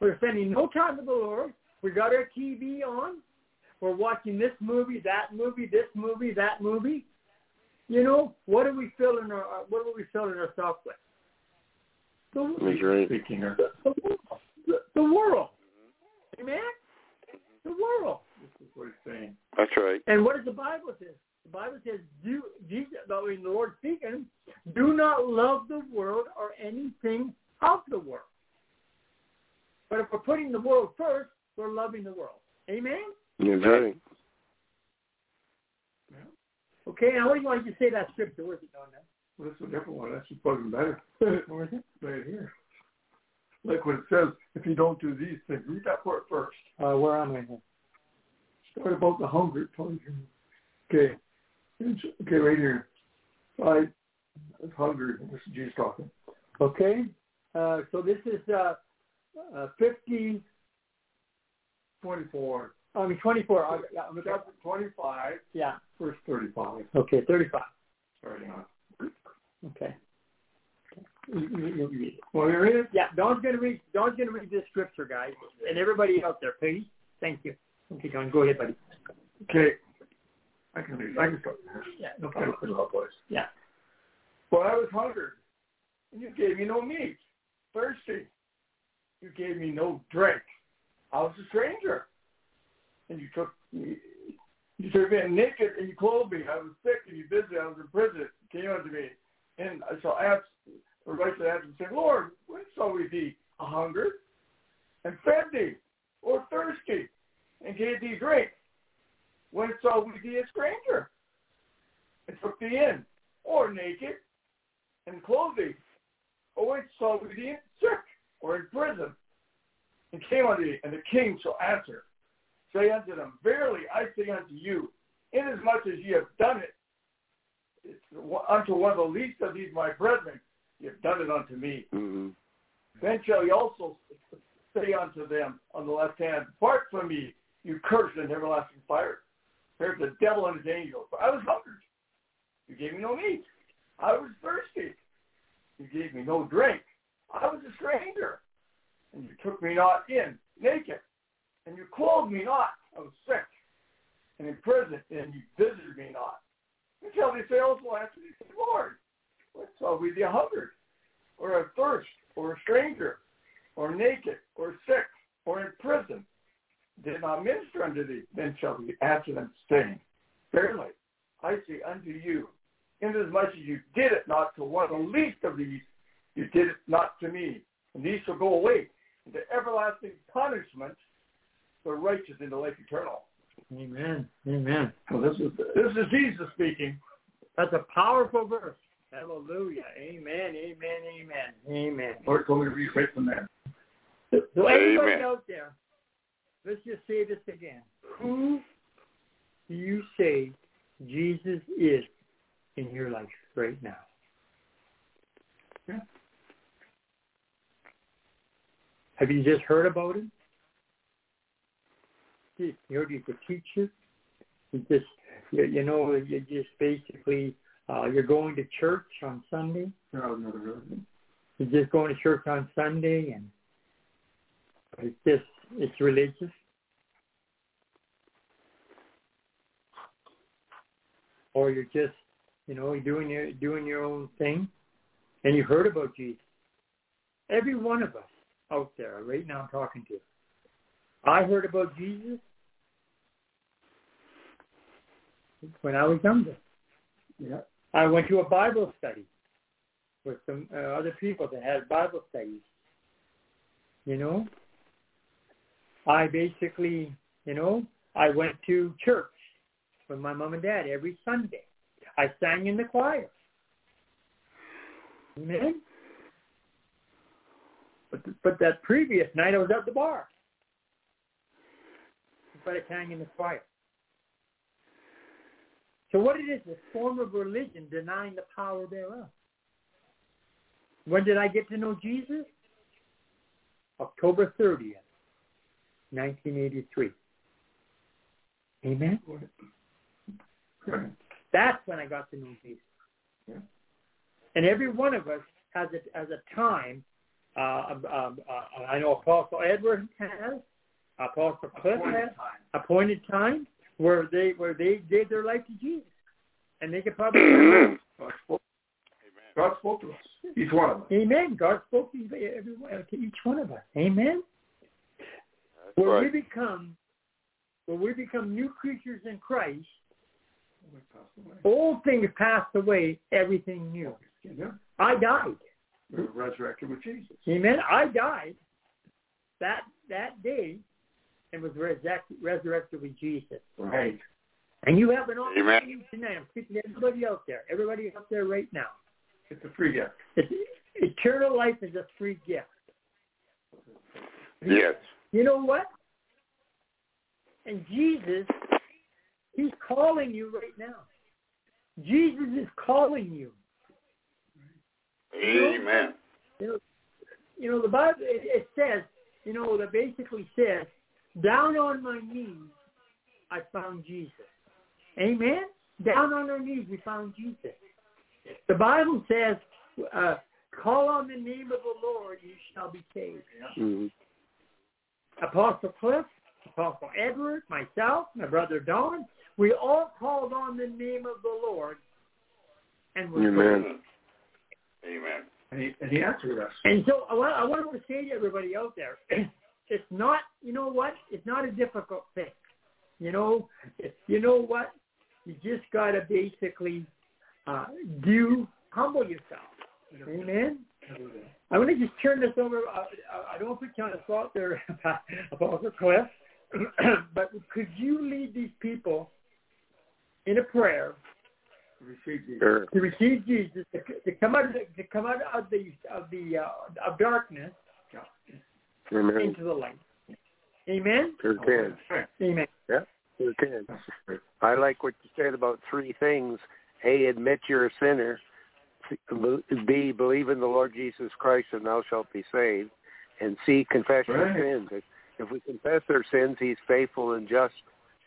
We're spending no time with the Lord. We got our TV on. We're watching this movie, that movie, this movie, that movie. You know, what are we filling our uh, what are we filling ourselves with? The, That's right. Speaking of the, the, the world. Amen? the world. This is what he's saying. That's right. And what does the Bible say? The Bible says, "Do Jesus, I mean, the Lord speaking, do not love the world or anything of the world." But if we're putting the world first, we're loving the world. Amen. That's right. Okay. Now, what do you want to say that scripture? Where's it on now? Well, that's a different one. That's just fucking better. Where is it? right here. Like what it says, if you don't do these things, read that part first. Uh, where am I here? Start about the hunger. Okay. Okay, right here. I was hungry. This is Jesus talking. Okay. Uh, so this is uh, uh, 50, 24. I mean 24. Uh, yeah, I'm Chapter 25, yeah. verse 35. Okay, 35. Starting on. Okay. Well, you're in. Yeah, Don's gonna read. Don's gonna read this scripture, guys, and everybody out there, please. Thank you. Okay, Don, go ahead, buddy. Okay. I can read. I can start. Yeah, no problem. put it up, boys. Yeah. Well, I was hungry, and you gave me no meat. Thirsty, you gave me no drink. I was a stranger, and you took me. You took me naked, and you clothed me. I was sick, and you visited. I was in prison. Came unto me, and I shall ask, or right to ask and say, Lord, when shall we be a hunger, and fed thee, or thirsty, and gave thee drink? When shall we be a stranger, and took thee in, or naked, and clothed thee? Or when shall we be sick, or in prison, and came unto thee? And the king shall answer, say unto them, Verily I say unto you, inasmuch as ye have done it unto one of the least of these my brethren, ye have done it unto me. Mm-hmm. Then shall ye also say unto them on the left hand, Depart from me, you cursed and everlasting fire. There's the devil and his angels. For I was hungry. You gave me no meat. I was thirsty. You gave me no drink. I was a stranger. And you took me not in, naked. And you clothed me not. I was sick. And in prison, and you visited me not. Until they say also answer me, say, Lord, what shall we be hungered? Or athirst, or a stranger, or naked, or sick, or in prison? Did not minister unto thee, then shall we answer them, saying, Verily, I say unto you, inasmuch as you did it not to one of the least of these, you did it not to me. And these shall go away into everlasting punishment, the righteous into life eternal. Amen. Amen. So this is this is Jesus speaking. That's a powerful verse. Hallelujah. Amen. Amen. Amen. Amen. Lord told me to read right from there. So everybody Amen. out there, let's just say this again. Who do you say Jesus is in your life right now? Yeah. Have you just heard about him? You heard he's a teacher. You just, you, you know, you just basically, uh, you're going to church on Sunday. No, I've never heard of him. You're just going to church on Sunday, and it's just, it's religious. Or you're just, you know, doing your doing your own thing, and you heard about Jesus. Every one of us out there right now, I'm talking to. I heard about Jesus when I was younger. Yeah. I went to a Bible study with some uh, other people that had Bible studies. You know, I basically, you know, I went to church with my mom and dad every Sunday. I sang in the choir. Amen. But but that previous night I was at the bar. But I sang in the fire. So what it is, a form of religion denying the power thereof. When did I get to know Jesus? October 30th, 1983. Amen? That's when I got to know Jesus. Yeah. And every one of us has a, has a time. Uh, um, um, uh, I know Apostle Edward has, Apostle Cliff Appointed has, time. appointed time where they where they gave their life to Jesus, and they could probably. God spoke, God spoke to us, each one of us. Amen. God spoke to everyone, to each one of us. Amen. That's Where right. we become when we become new creatures in Christ, old things passed away, everything new. I died. We were resurrected with Jesus. Amen. I died that that day and was resurrected, resurrected with Jesus. Right. And you have an Amen. opportunity tonight. I'm speaking to everybody out there, everybody out there right now. It's a free gift. It's, eternal life is a free gift. Yes. You know what? And Jesus, he's calling you right now. Jesus is calling you. Amen. You know, you know the Bible. It, it says, you know, that basically says, down on my knees, I found Jesus. Amen. Down on our knees, we found Jesus. The Bible says, uh, call on the name of the Lord, you shall be saved. hmm Apostle Cliff, Apostle Edward, myself, my brother Don, we all called on the name of the Lord, and we're Amen. saved. Amen. And he, and he answered us. And so I want, I want to say to everybody out there, it's not, you know what? It's not a difficult thing. You know, you know what? You just got to basically uh, do humble yourself. Amen. I want to just turn this over. Uh, I don't put you on the spot there, Apostle Cliff, but could you lead these people in a prayer Receive Jesus. Sure. to receive Jesus, to, to come out of the, to come out of the of the uh, of darkness Amen. into the light. Amen. Sure can. Amen. Sure can. I like what you said about three things. A, admit you're a sinner. B, believe in the Lord Jesus Christ and thou shalt be saved. And C, confess your Right. sins. If, if we confess our sins, he's faithful and just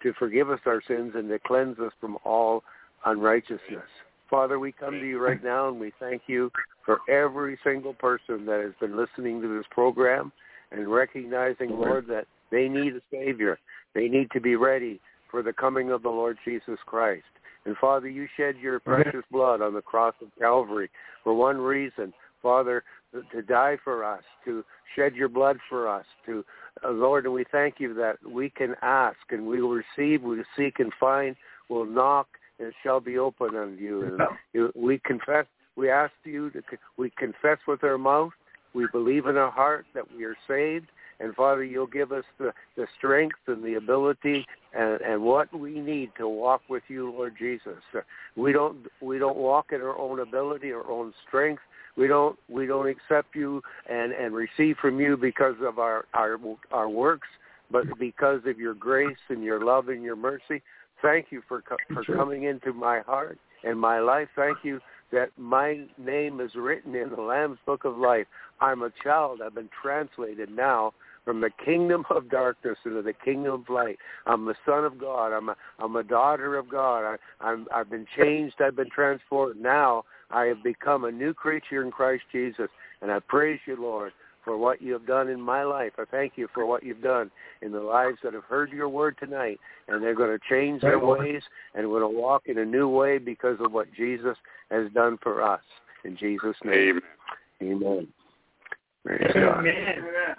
to forgive us our sins and to cleanse us from all unrighteousness. Father, we come to you right now and we thank you for every single person that has been listening to this program and recognizing, Lord, that they need a Savior. They need to be ready for the coming of the Lord Jesus Christ. And Father, you shed your precious blood on the cross of Calvary for one reason, Father, to die for us, to shed your blood for us, to uh, Lord, and we thank you that we can ask and we will receive, we will seek and find, we'll knock, it shall be open unto you. And we confess, we ask you to, we confess with our mouth, we believe in our heart that we are saved, and Father, you'll give us the, the strength and the ability and, and what we need to walk with you, Lord Jesus. We don't we don't walk in our own ability, our own strength. We don't we don't accept you and, and receive from you because of our, our our works, but because of your grace and your love and your mercy. Thank you for co- for coming into my heart and my life. Thank you that my name is written in the Lamb's Book of Life. I'm a child. I've been translated now from the kingdom of darkness into the kingdom of light. I'm the son of God. I'm a, I'm a daughter of God. I, I'm, I've been changed. I've been transformed. Now I have become a new creature in Christ Jesus. And I praise you, Lord, for what you have done in my life. I thank you for what you've done in the lives that have heard your word tonight. And they're going to change their ways and going to walk in a new way because of what Jesus has done for us. In Jesus' name. Amen. Amen. Praise God. Amen.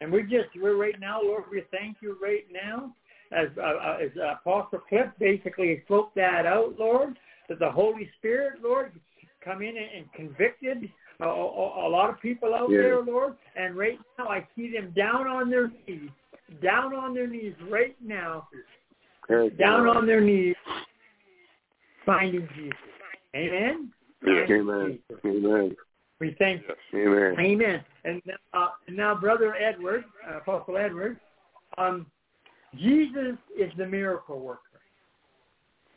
And we're just we're right now, Lord. We thank you right now, as uh, uh, as Apostle Cliff basically spoke that out, Lord, that the Holy Spirit, Lord, come in and, and convicted a, a, a lot of people out Yeah. there, Lord. And right now, I see them down on their knees, down on their knees right now, Praise down God. on their knees, finding Jesus. Amen. Yes. Amen. Amen. We thank Yes. Amen. Amen. And uh, now, Brother Edward, uh, Apostle Edward, um, Jesus is the miracle worker.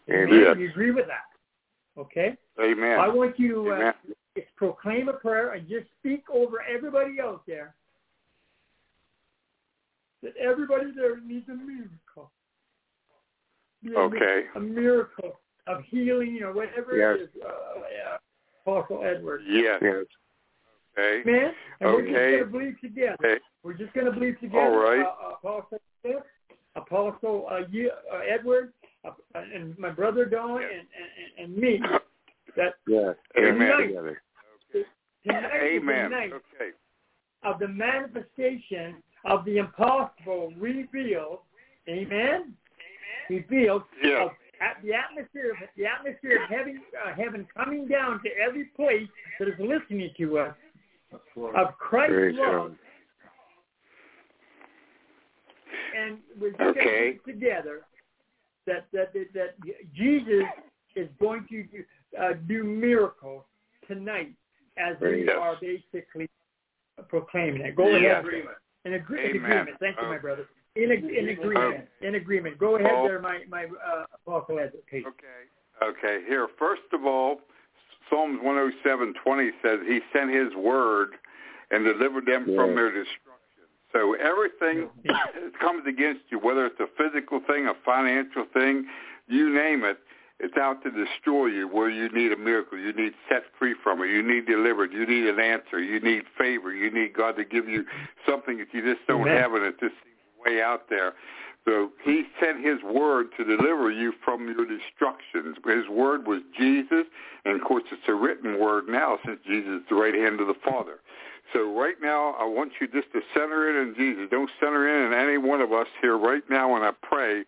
Amen. Yes. You agree with that? Okay. Amen. I want you uh, Amen. just proclaim a prayer and just speak over everybody out there that everybody there needs a miracle. Be Okay. A miracle of healing or whatever Yes. it is. Uh, yeah. Apostle Edward. Yes. Yes. Okay. Man, and we're just going to believe together. Okay. We're just going to believe together. All right. Uh, Apostle Smith, Apostle uh, you, uh, Edward, uh, and my brother Don, Yes. and, and, and me. That Yes. Amen. Together. Amen. Okay. of the manifestation of the impossible revealed Amen. We feel Yeah. of, the atmosphere of the atmosphere of heaven, uh, heaven coming down to every place that is listening to us of Christ's Praise love, God. and we're Okay. together that, that that that Jesus is going to do, uh, do miracles tonight as we Yes. are basically proclaiming it. Go ahead. In, agree- in agreement. Thank you, my Oh. brother. In, ag- in agreement. In agreement. Go ahead Oh. there, my my uh, Apostle. Okay. Okay. Here, first of all, Psalms 107:20 says He sent His word and delivered them from their destruction. So everything that comes against you, whether it's a physical thing, a financial thing, you name it, it's out to destroy you. Where you need a miracle, you need set free from it, you need delivered, you need an answer, you need favor, you need God to give you something that you just don't Amen. have, and it just seems way out there. So he sent his word to deliver you from your destructions. His word was Jesus, and of course it's a written word now since Jesus is the right hand of the Father. So right now I want you just to center it in Jesus. Don't center it in any one of us here right now when I pray.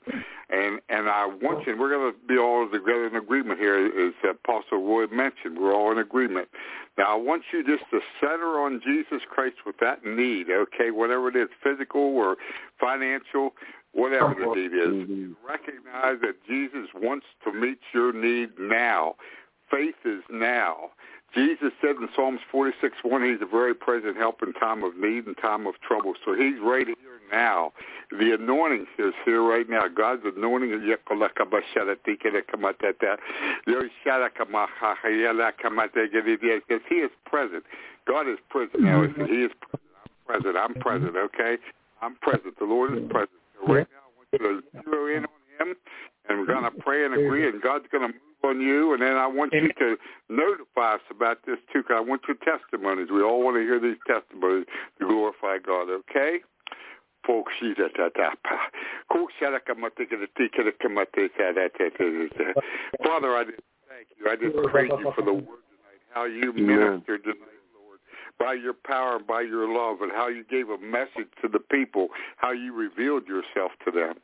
And and I want you, and we're going to be all together in agreement here, as Apostle Roy mentioned. We're all in agreement. Now I want you just to center on Jesus Christ with that need, okay, whatever it is, physical or financial, whatever the need is. Mhm. Recognize that Jesus wants to meet your need now. Faith is now. Jesus said in Psalms 46, 1, he's a very present help in time of need and time of trouble. So he's right here now. The anointing is here right now. God's anointing is because he is present. God is present now. He is present. I'm present, okay? I'm present. The Lord is present. So right now I want you to zero in on him and we're going to pray and agree and God's going to move on you and then I want you to notify us about this too because I want your testimonies. We all want to hear these testimonies to glorify God, okay? Folks, she's at that Father, I just thank you. I just praise you for the word tonight, how you ministered tonight, by your power and by your love, and how you gave a message to the people, how you revealed yourself to them.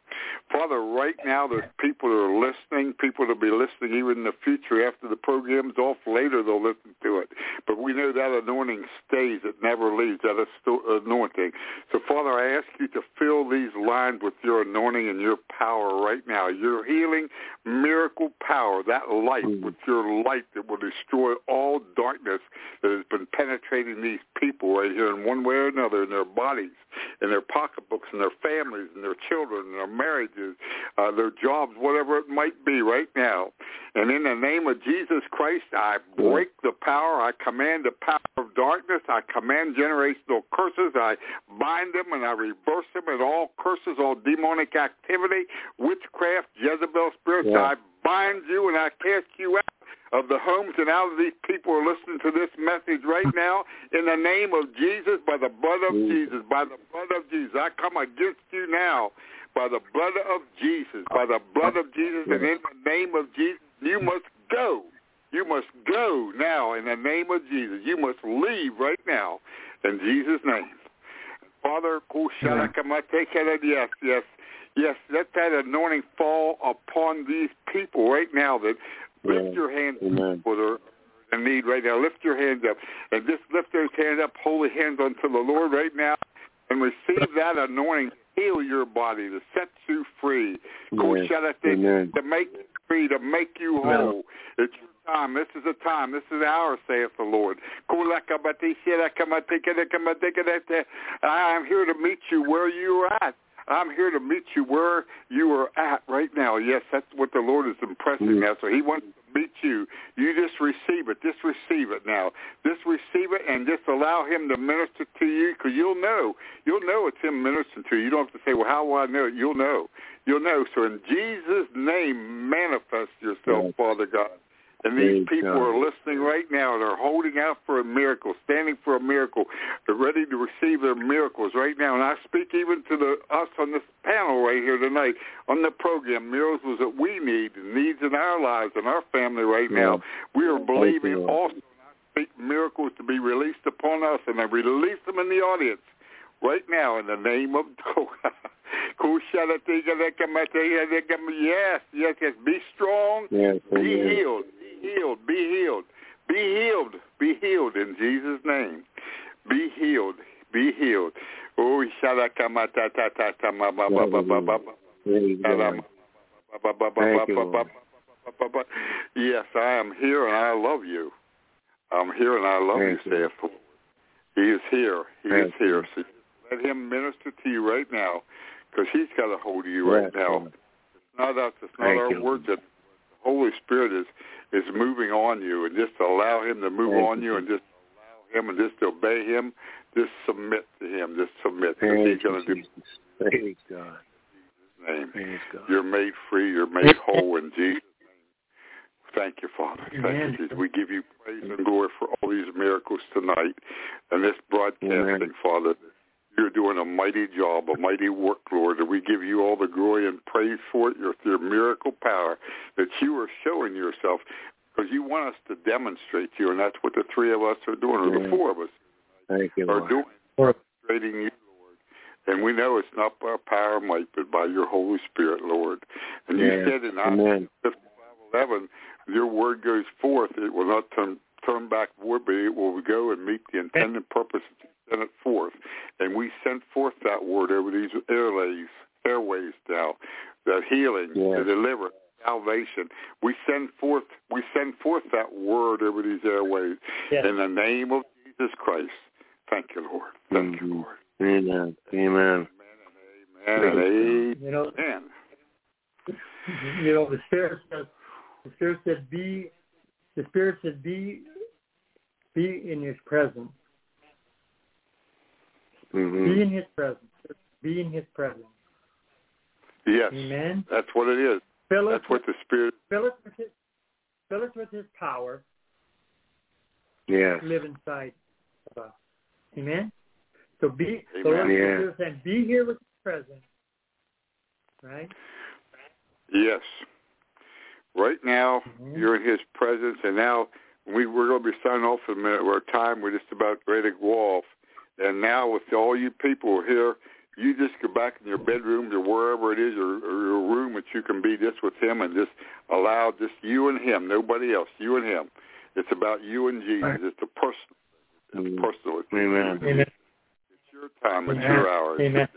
Father, right now there's people that are listening, people that will be listening even in the future after the program's off later, they'll listen to it. But we know that anointing stays, it never leaves, that anointing. So, Father, I ask you to fill these lines with your anointing and your power right now, your healing, miracle power, that light Mm. with your light that will destroy all darkness that has been penetrating these people right here in one way or another in their bodies, in their pocketbooks, in their families, in their children, in their marriages, uh, their jobs, whatever it might be right now. And in the name of Jesus Christ, I break the power. I command the power of darkness. I command generational curses. I bind them and I reverse them and all curses, all demonic activity, witchcraft, Jezebel spirits. Yeah. I bind you and I cast you out of the homes and out of these people who are listening to this message right now in the name of Jesus, by the blood of. Jesus, by the blood of Jesus. I come against you now by the blood of Jesus, by the blood of Jesus, and in the name of Jesus, you must go. You must go now in the name of Jesus. You must leave right now in Jesus' name. Father, yes, yes, yes, let that anointing fall upon these people right now that lift your hands Amen. for their in need right now. Lift your hands up and just lift those hands up, holy hands unto the Lord right now and receive that anointing. Heal your body to set you free. Amen. Amen. To make you free, to make you whole. It's your time. This is the time. This is our, saith the Lord. I am here to meet you where you are at. I'm here to meet you where you are at right now. Yes, that's what the Lord is impressing Mm. now. So he wants meet you. You just receive it. Just receive it now. Just receive it and just allow him to minister to you because you'll know. You'll know it's him ministering to you. You don't have to say, well, how will I know it? You'll know. You'll know. So in Jesus' name, manifest yourself. Father God. And these Praise people God. are listening right now. They're holding out for a miracle, standing for a miracle. They're ready to receive their miracles right now. And I speak even to the us on this panel right here tonight on the program, miracles that we need, needs in our lives and our family right now. We are believing also I speak miracles to be released upon us, and I release them in the audience right now in the name of Yes, yes, yes. Be strong. Yes, Be amen. healed. Be healed. Be healed. Be healed. Be healed in Jesus' name. Be healed. Be healed. Oh, Praise God. Thank you, Lord. Yes, I am here and I love you. I'm here and I love Thank you, you. saith. He is here. He Thank is here. So let him minister to you right now because he's got a hold of you right Yes, now. Lord. It's not us. It's not Thank our you. words. That the Holy Spirit is is moving on you, and just allow Him to move Thank on you. and just allow Him, and just obey Him. Just submit to Him. Just submit Thank He's going to do. Praise God. Name. God. You're made free. You're made whole in Jesus' name. Thank you, Father. Thank Amen. you, Jesus. We give you praise and glory for all these miracles tonight and this broadcasting, Amen. Father. You're doing a mighty job, a mighty work, Lord, and we give you all the glory and praise for it, your, your miracle power that you are showing yourself because you want us to demonstrate you, and that's what the three of us are doing, or the four of us Thank you, are Lord. doing, demonstrating you, Lord. And we know it's not by power might, but by your Holy Spirit, Lord. And you said in Isaiah Amen. 55:11, your word goes forth; it will not turn turn back void, but it will go and meet the intended purpose that you sent it forth. And we sent forth that word over these airways, airways now, that healing, Yes. the deliverance, salvation. We send forth, we send forth that word over these airways Yes. in the name of Jesus Christ. Thank you, Lord. Thank you, Mhm. Lord. Amen. Amen. Amen and You know, amen. you know, the Spirit says, the Spirit said, be, the Spirit said, be, be in His presence. Be hmm in His presence. Be in His presence. Yes, Amen. that's what it is. Fill That's what the Spirit. fill us with His, fill us with His power. Yes. Live inside of us. Amen. So be, so. Lord Yeah. Saying, be here with His presence. Right. Yes. Right now, Mhm. you're in His presence, and now we we're going to be signing off in a minute. We're at time. We're just about ready to go off. And now, with all you people here, you just go back in your bedrooms or wherever it is, or, or your room that you can be just with Him, and just allow just you and Him, nobody else, you and Him. It's about you and Jesus. Right. It's a personal. It's personal. It's, Amen. Amen. it's your time. It's Amen. your hour. It's Amen.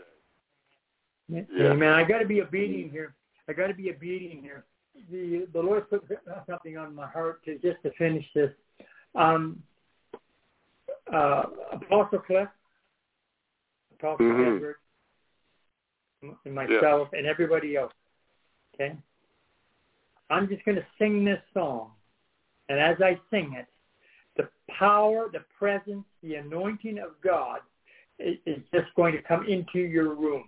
your day. Yeah. Amen. I got to be obedient here. I got to be obedient here. The the Lord put something on my heart to just to finish this. Um, uh, Apostle Cliff, Apostle Mhm. Edward, and myself, and everybody else. Okay. I'm just going to sing this song, and as I sing it, the power, the presence, the anointing of God is, is just going to come into your room.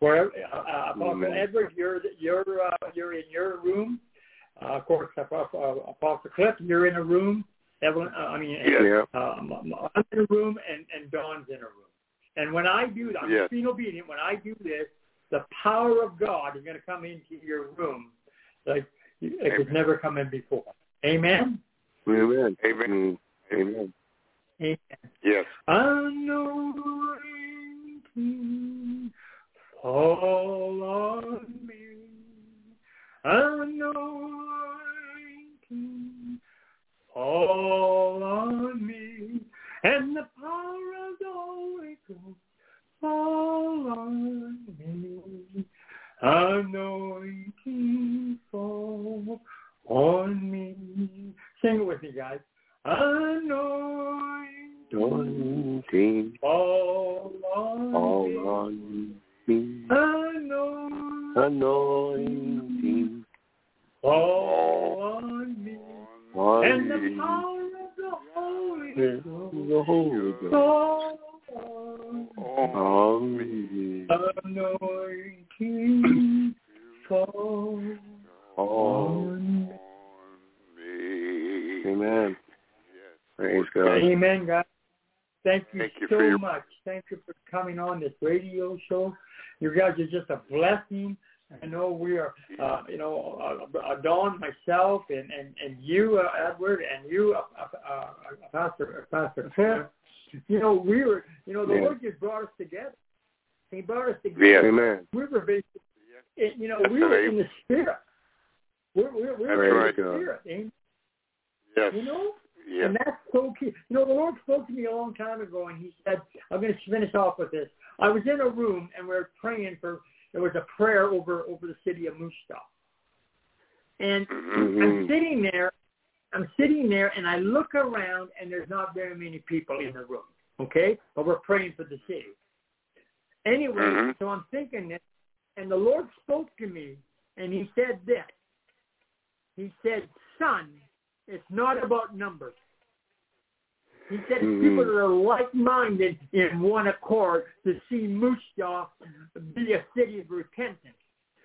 Where uh, Apostle Amen. Edward, you're you're uh, you're in your room. Uh, of course, Apostle Cliff, you're in a room. Evelyn, uh, I mean, Yeah. um, I'm in a room, and and Don's in a room. And when I do, I'm Yes. being obedient. When I do this, the power of God is going to come into your room like like it's Amen. never come in before. Amen. Amen. Amen. Mm. Amen. Amen. Yes. Anointing fall on me. Anointing fall on me. And the power of the Holy Ghost fall on me. Anointing fall on me. Sing it with me, guys. Anointing fall on all me. on me. Anointing Anointing fall on me. On And the power of the Holy The Ghost Holy Ghost fall on on me. Anointing fall On me. Amen. Praise God. Amen, guys. Thank you, Thank you so your- much. Thank you for coming on this radio show. You guys are just a blessing. I know we are, uh, you know, uh, uh, Don, myself, and and and you, uh, Edward, and you, uh, uh, uh, Pastor uh, Pastor Cliff. You know, we were, you know, the Yeah. Lord just brought us together, He brought us together. Yes. Amen. We were basically, it- you know, That's we were right. in the spirit. We're, we're, we're That's in right. the spirit. Amen. Yes. You know, Yes. and that's so key. You know, the Lord spoke to me a long time ago, and He said, "I'm going to finish off with this." I was in a room, and we were praying for. There was a prayer over over the city of Musta, and Mhm. I'm sitting there. I'm sitting there, and I look around, and there's not very many people in the room. Okay, but we're praying for the city. Anyway, Mhm. so I'm thinking this, and the Lord spoke to me, and He said this. He said, "Son, it's not about numbers." He said, Mhm. "People that are like-minded in one accord to see Mushta be a city of repentance,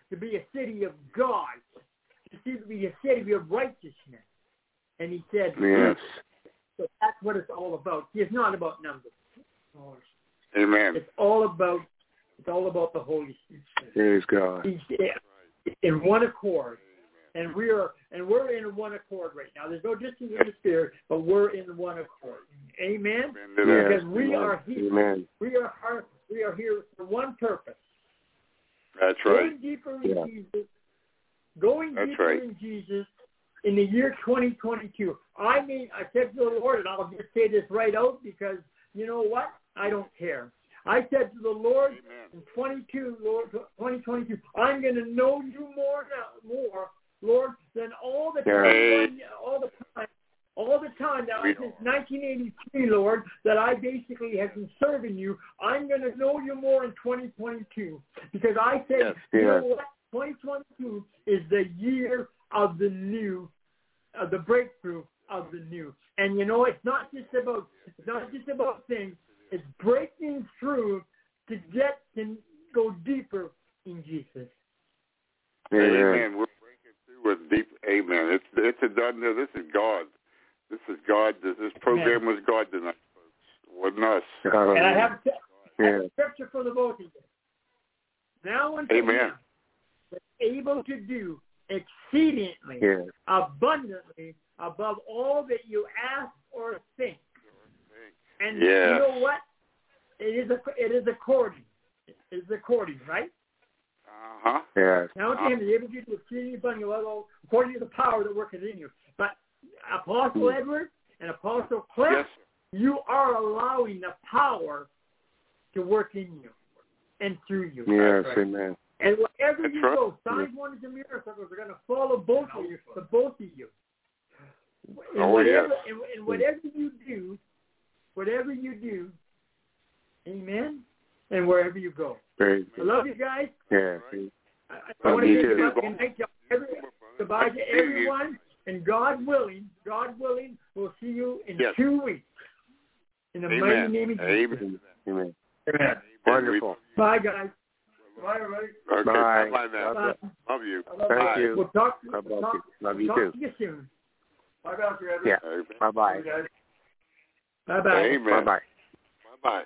to be a city of God, to see be a city of righteousness." And he said, Yes. so that's what it's all about. It's not about numbers. Amen. It's all about it's all about the Holy Spirit. Praise God. He's in one accord, and we are and we're in one accord right now. There's no distance in the spirit, but we're in one accord. Amen. Amen. Because we are here. Amen. We are are- we are here for one purpose: That's right. going deeper in Yeah. Jesus. Going That's deeper right. in Jesus in the year 2022. I mean, I said to the Lord, and I'll just say this right out because you know what? I don't care. I said to the Lord, Amen. in 22, Lord, 2022, I'm going to know you more now, more, Lord, than all the time, all the time, all the time now since 1983, Lord, that I basically have been serving you. I'm going to know you more in 2022 because I said, Yes. you know what? 2022 is the year of the new, of the breakthrough of the new. And you know, it's not just about it's not just about things. It's breaking through to get to go deeper in Jesus. Amen. Amen. We're breaking through with deep. Amen. It's it's a done deal. This is God. This is God. This, this program was God tonight, folks. Wasn't us. And I have, I have Yeah. scripture for the both of you. Now unto Amen. him that's able to do exceedingly Yeah. abundantly above all that you ask or think. And Yes. you know what? It is a, it is according. It is according, right? Uh huh. Yes. Now to him is able to do exceedingly abundantly above according to the power that worketh in you. But Apostle Edward and Apostle Cliff, Yes. you are allowing the power to work in you and through you. Yes. Amen. And wherever That's you right. go, signs, wonders, and miracles are going to follow both of you, the both of you. And Oh, whatever, yes. and, and whatever you do, whatever you do, amen, and wherever you go. Praise. I love you guys. Yeah. I, I want to you say too. goodbye, good to every, goodbye to everyone, and God willing, God willing, we'll see you in Yes. two weeks. In the mighty name of Jesus. Amen. Amen. Amen. Wonderful. Bye, guys. Bye, everybody. Okay. Bye. Bye now. God Bye. Love you. Thank Bye. you. We'll talk. God we'll bless talk, you. Love we'll you talk too. to you soon. Bye, Dr. Edwards. Yeah. Amen. Bye bye. Bye. Bye bye. Amen. Bye bye. Bye bye.